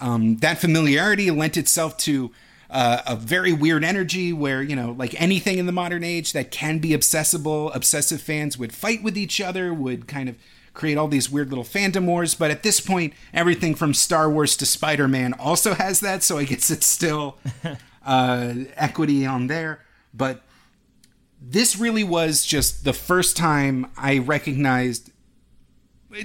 Um, that familiarity lent itself to uh, a very weird energy where, you know, like anything in the modern age that can be obsessible, obsessive fans would fight with each other, would kind of create all these weird little fandom wars. But at this point, everything from Star Wars to Spider Man also has that. So I guess it's still uh, equity on there. But this really was just the first time I recognized,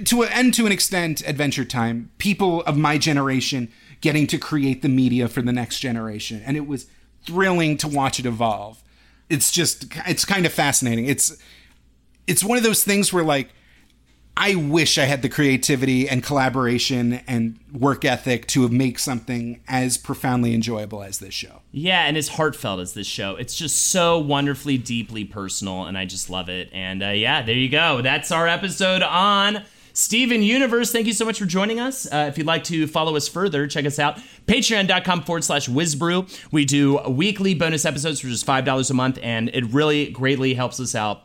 to and to an extent, Adventure Time, people of my generation getting to create the media for the next generation, and it was thrilling to watch it evolve. It's just, it's kind of fascinating. It's, it's one of those things where like I wish I had the creativity and collaboration and work ethic to make something as profoundly enjoyable as this show.
Yeah, and as heartfelt as this show. It's just so wonderfully, deeply personal, and I just love it. And uh, yeah, there you go. That's our episode on Steven Universe. Thank you so much for joining us. Uh, if you'd like to follow us further, check us out patreon.com forward slash wizbru. We do weekly bonus episodes for just $5 a month, and it really greatly helps us out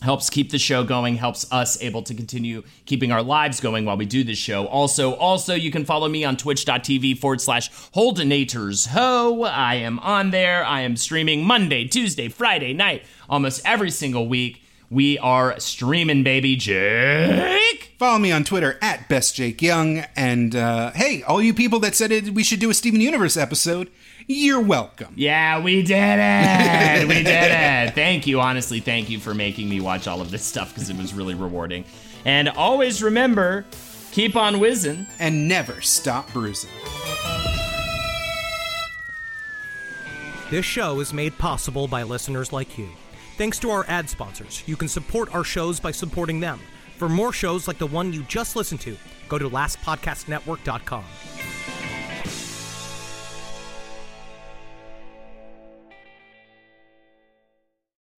helps keep the show going helps us able to continue keeping our lives going while we do this show. Also also you can follow me on twitch.tv forward slash holdenators ho. I am on there. I am streaming monday tuesday friday night almost every single week. We are streaming baby. Jake?
Follow me on Twitter at Best Jake Young. And uh, hey, all you people that said it, we should do a Steven Universe episode, you're welcome.
yeah we did it we did it thank you honestly thank you for making me watch all of this stuff because it was really rewarding and always remember keep on whizzing
And never stop bruising.
This show is made possible by listeners like you. Thanks to our ad sponsors, you can support our shows by supporting them. For more shows like the one you just listened to, go to lastpodcastnetwork.com.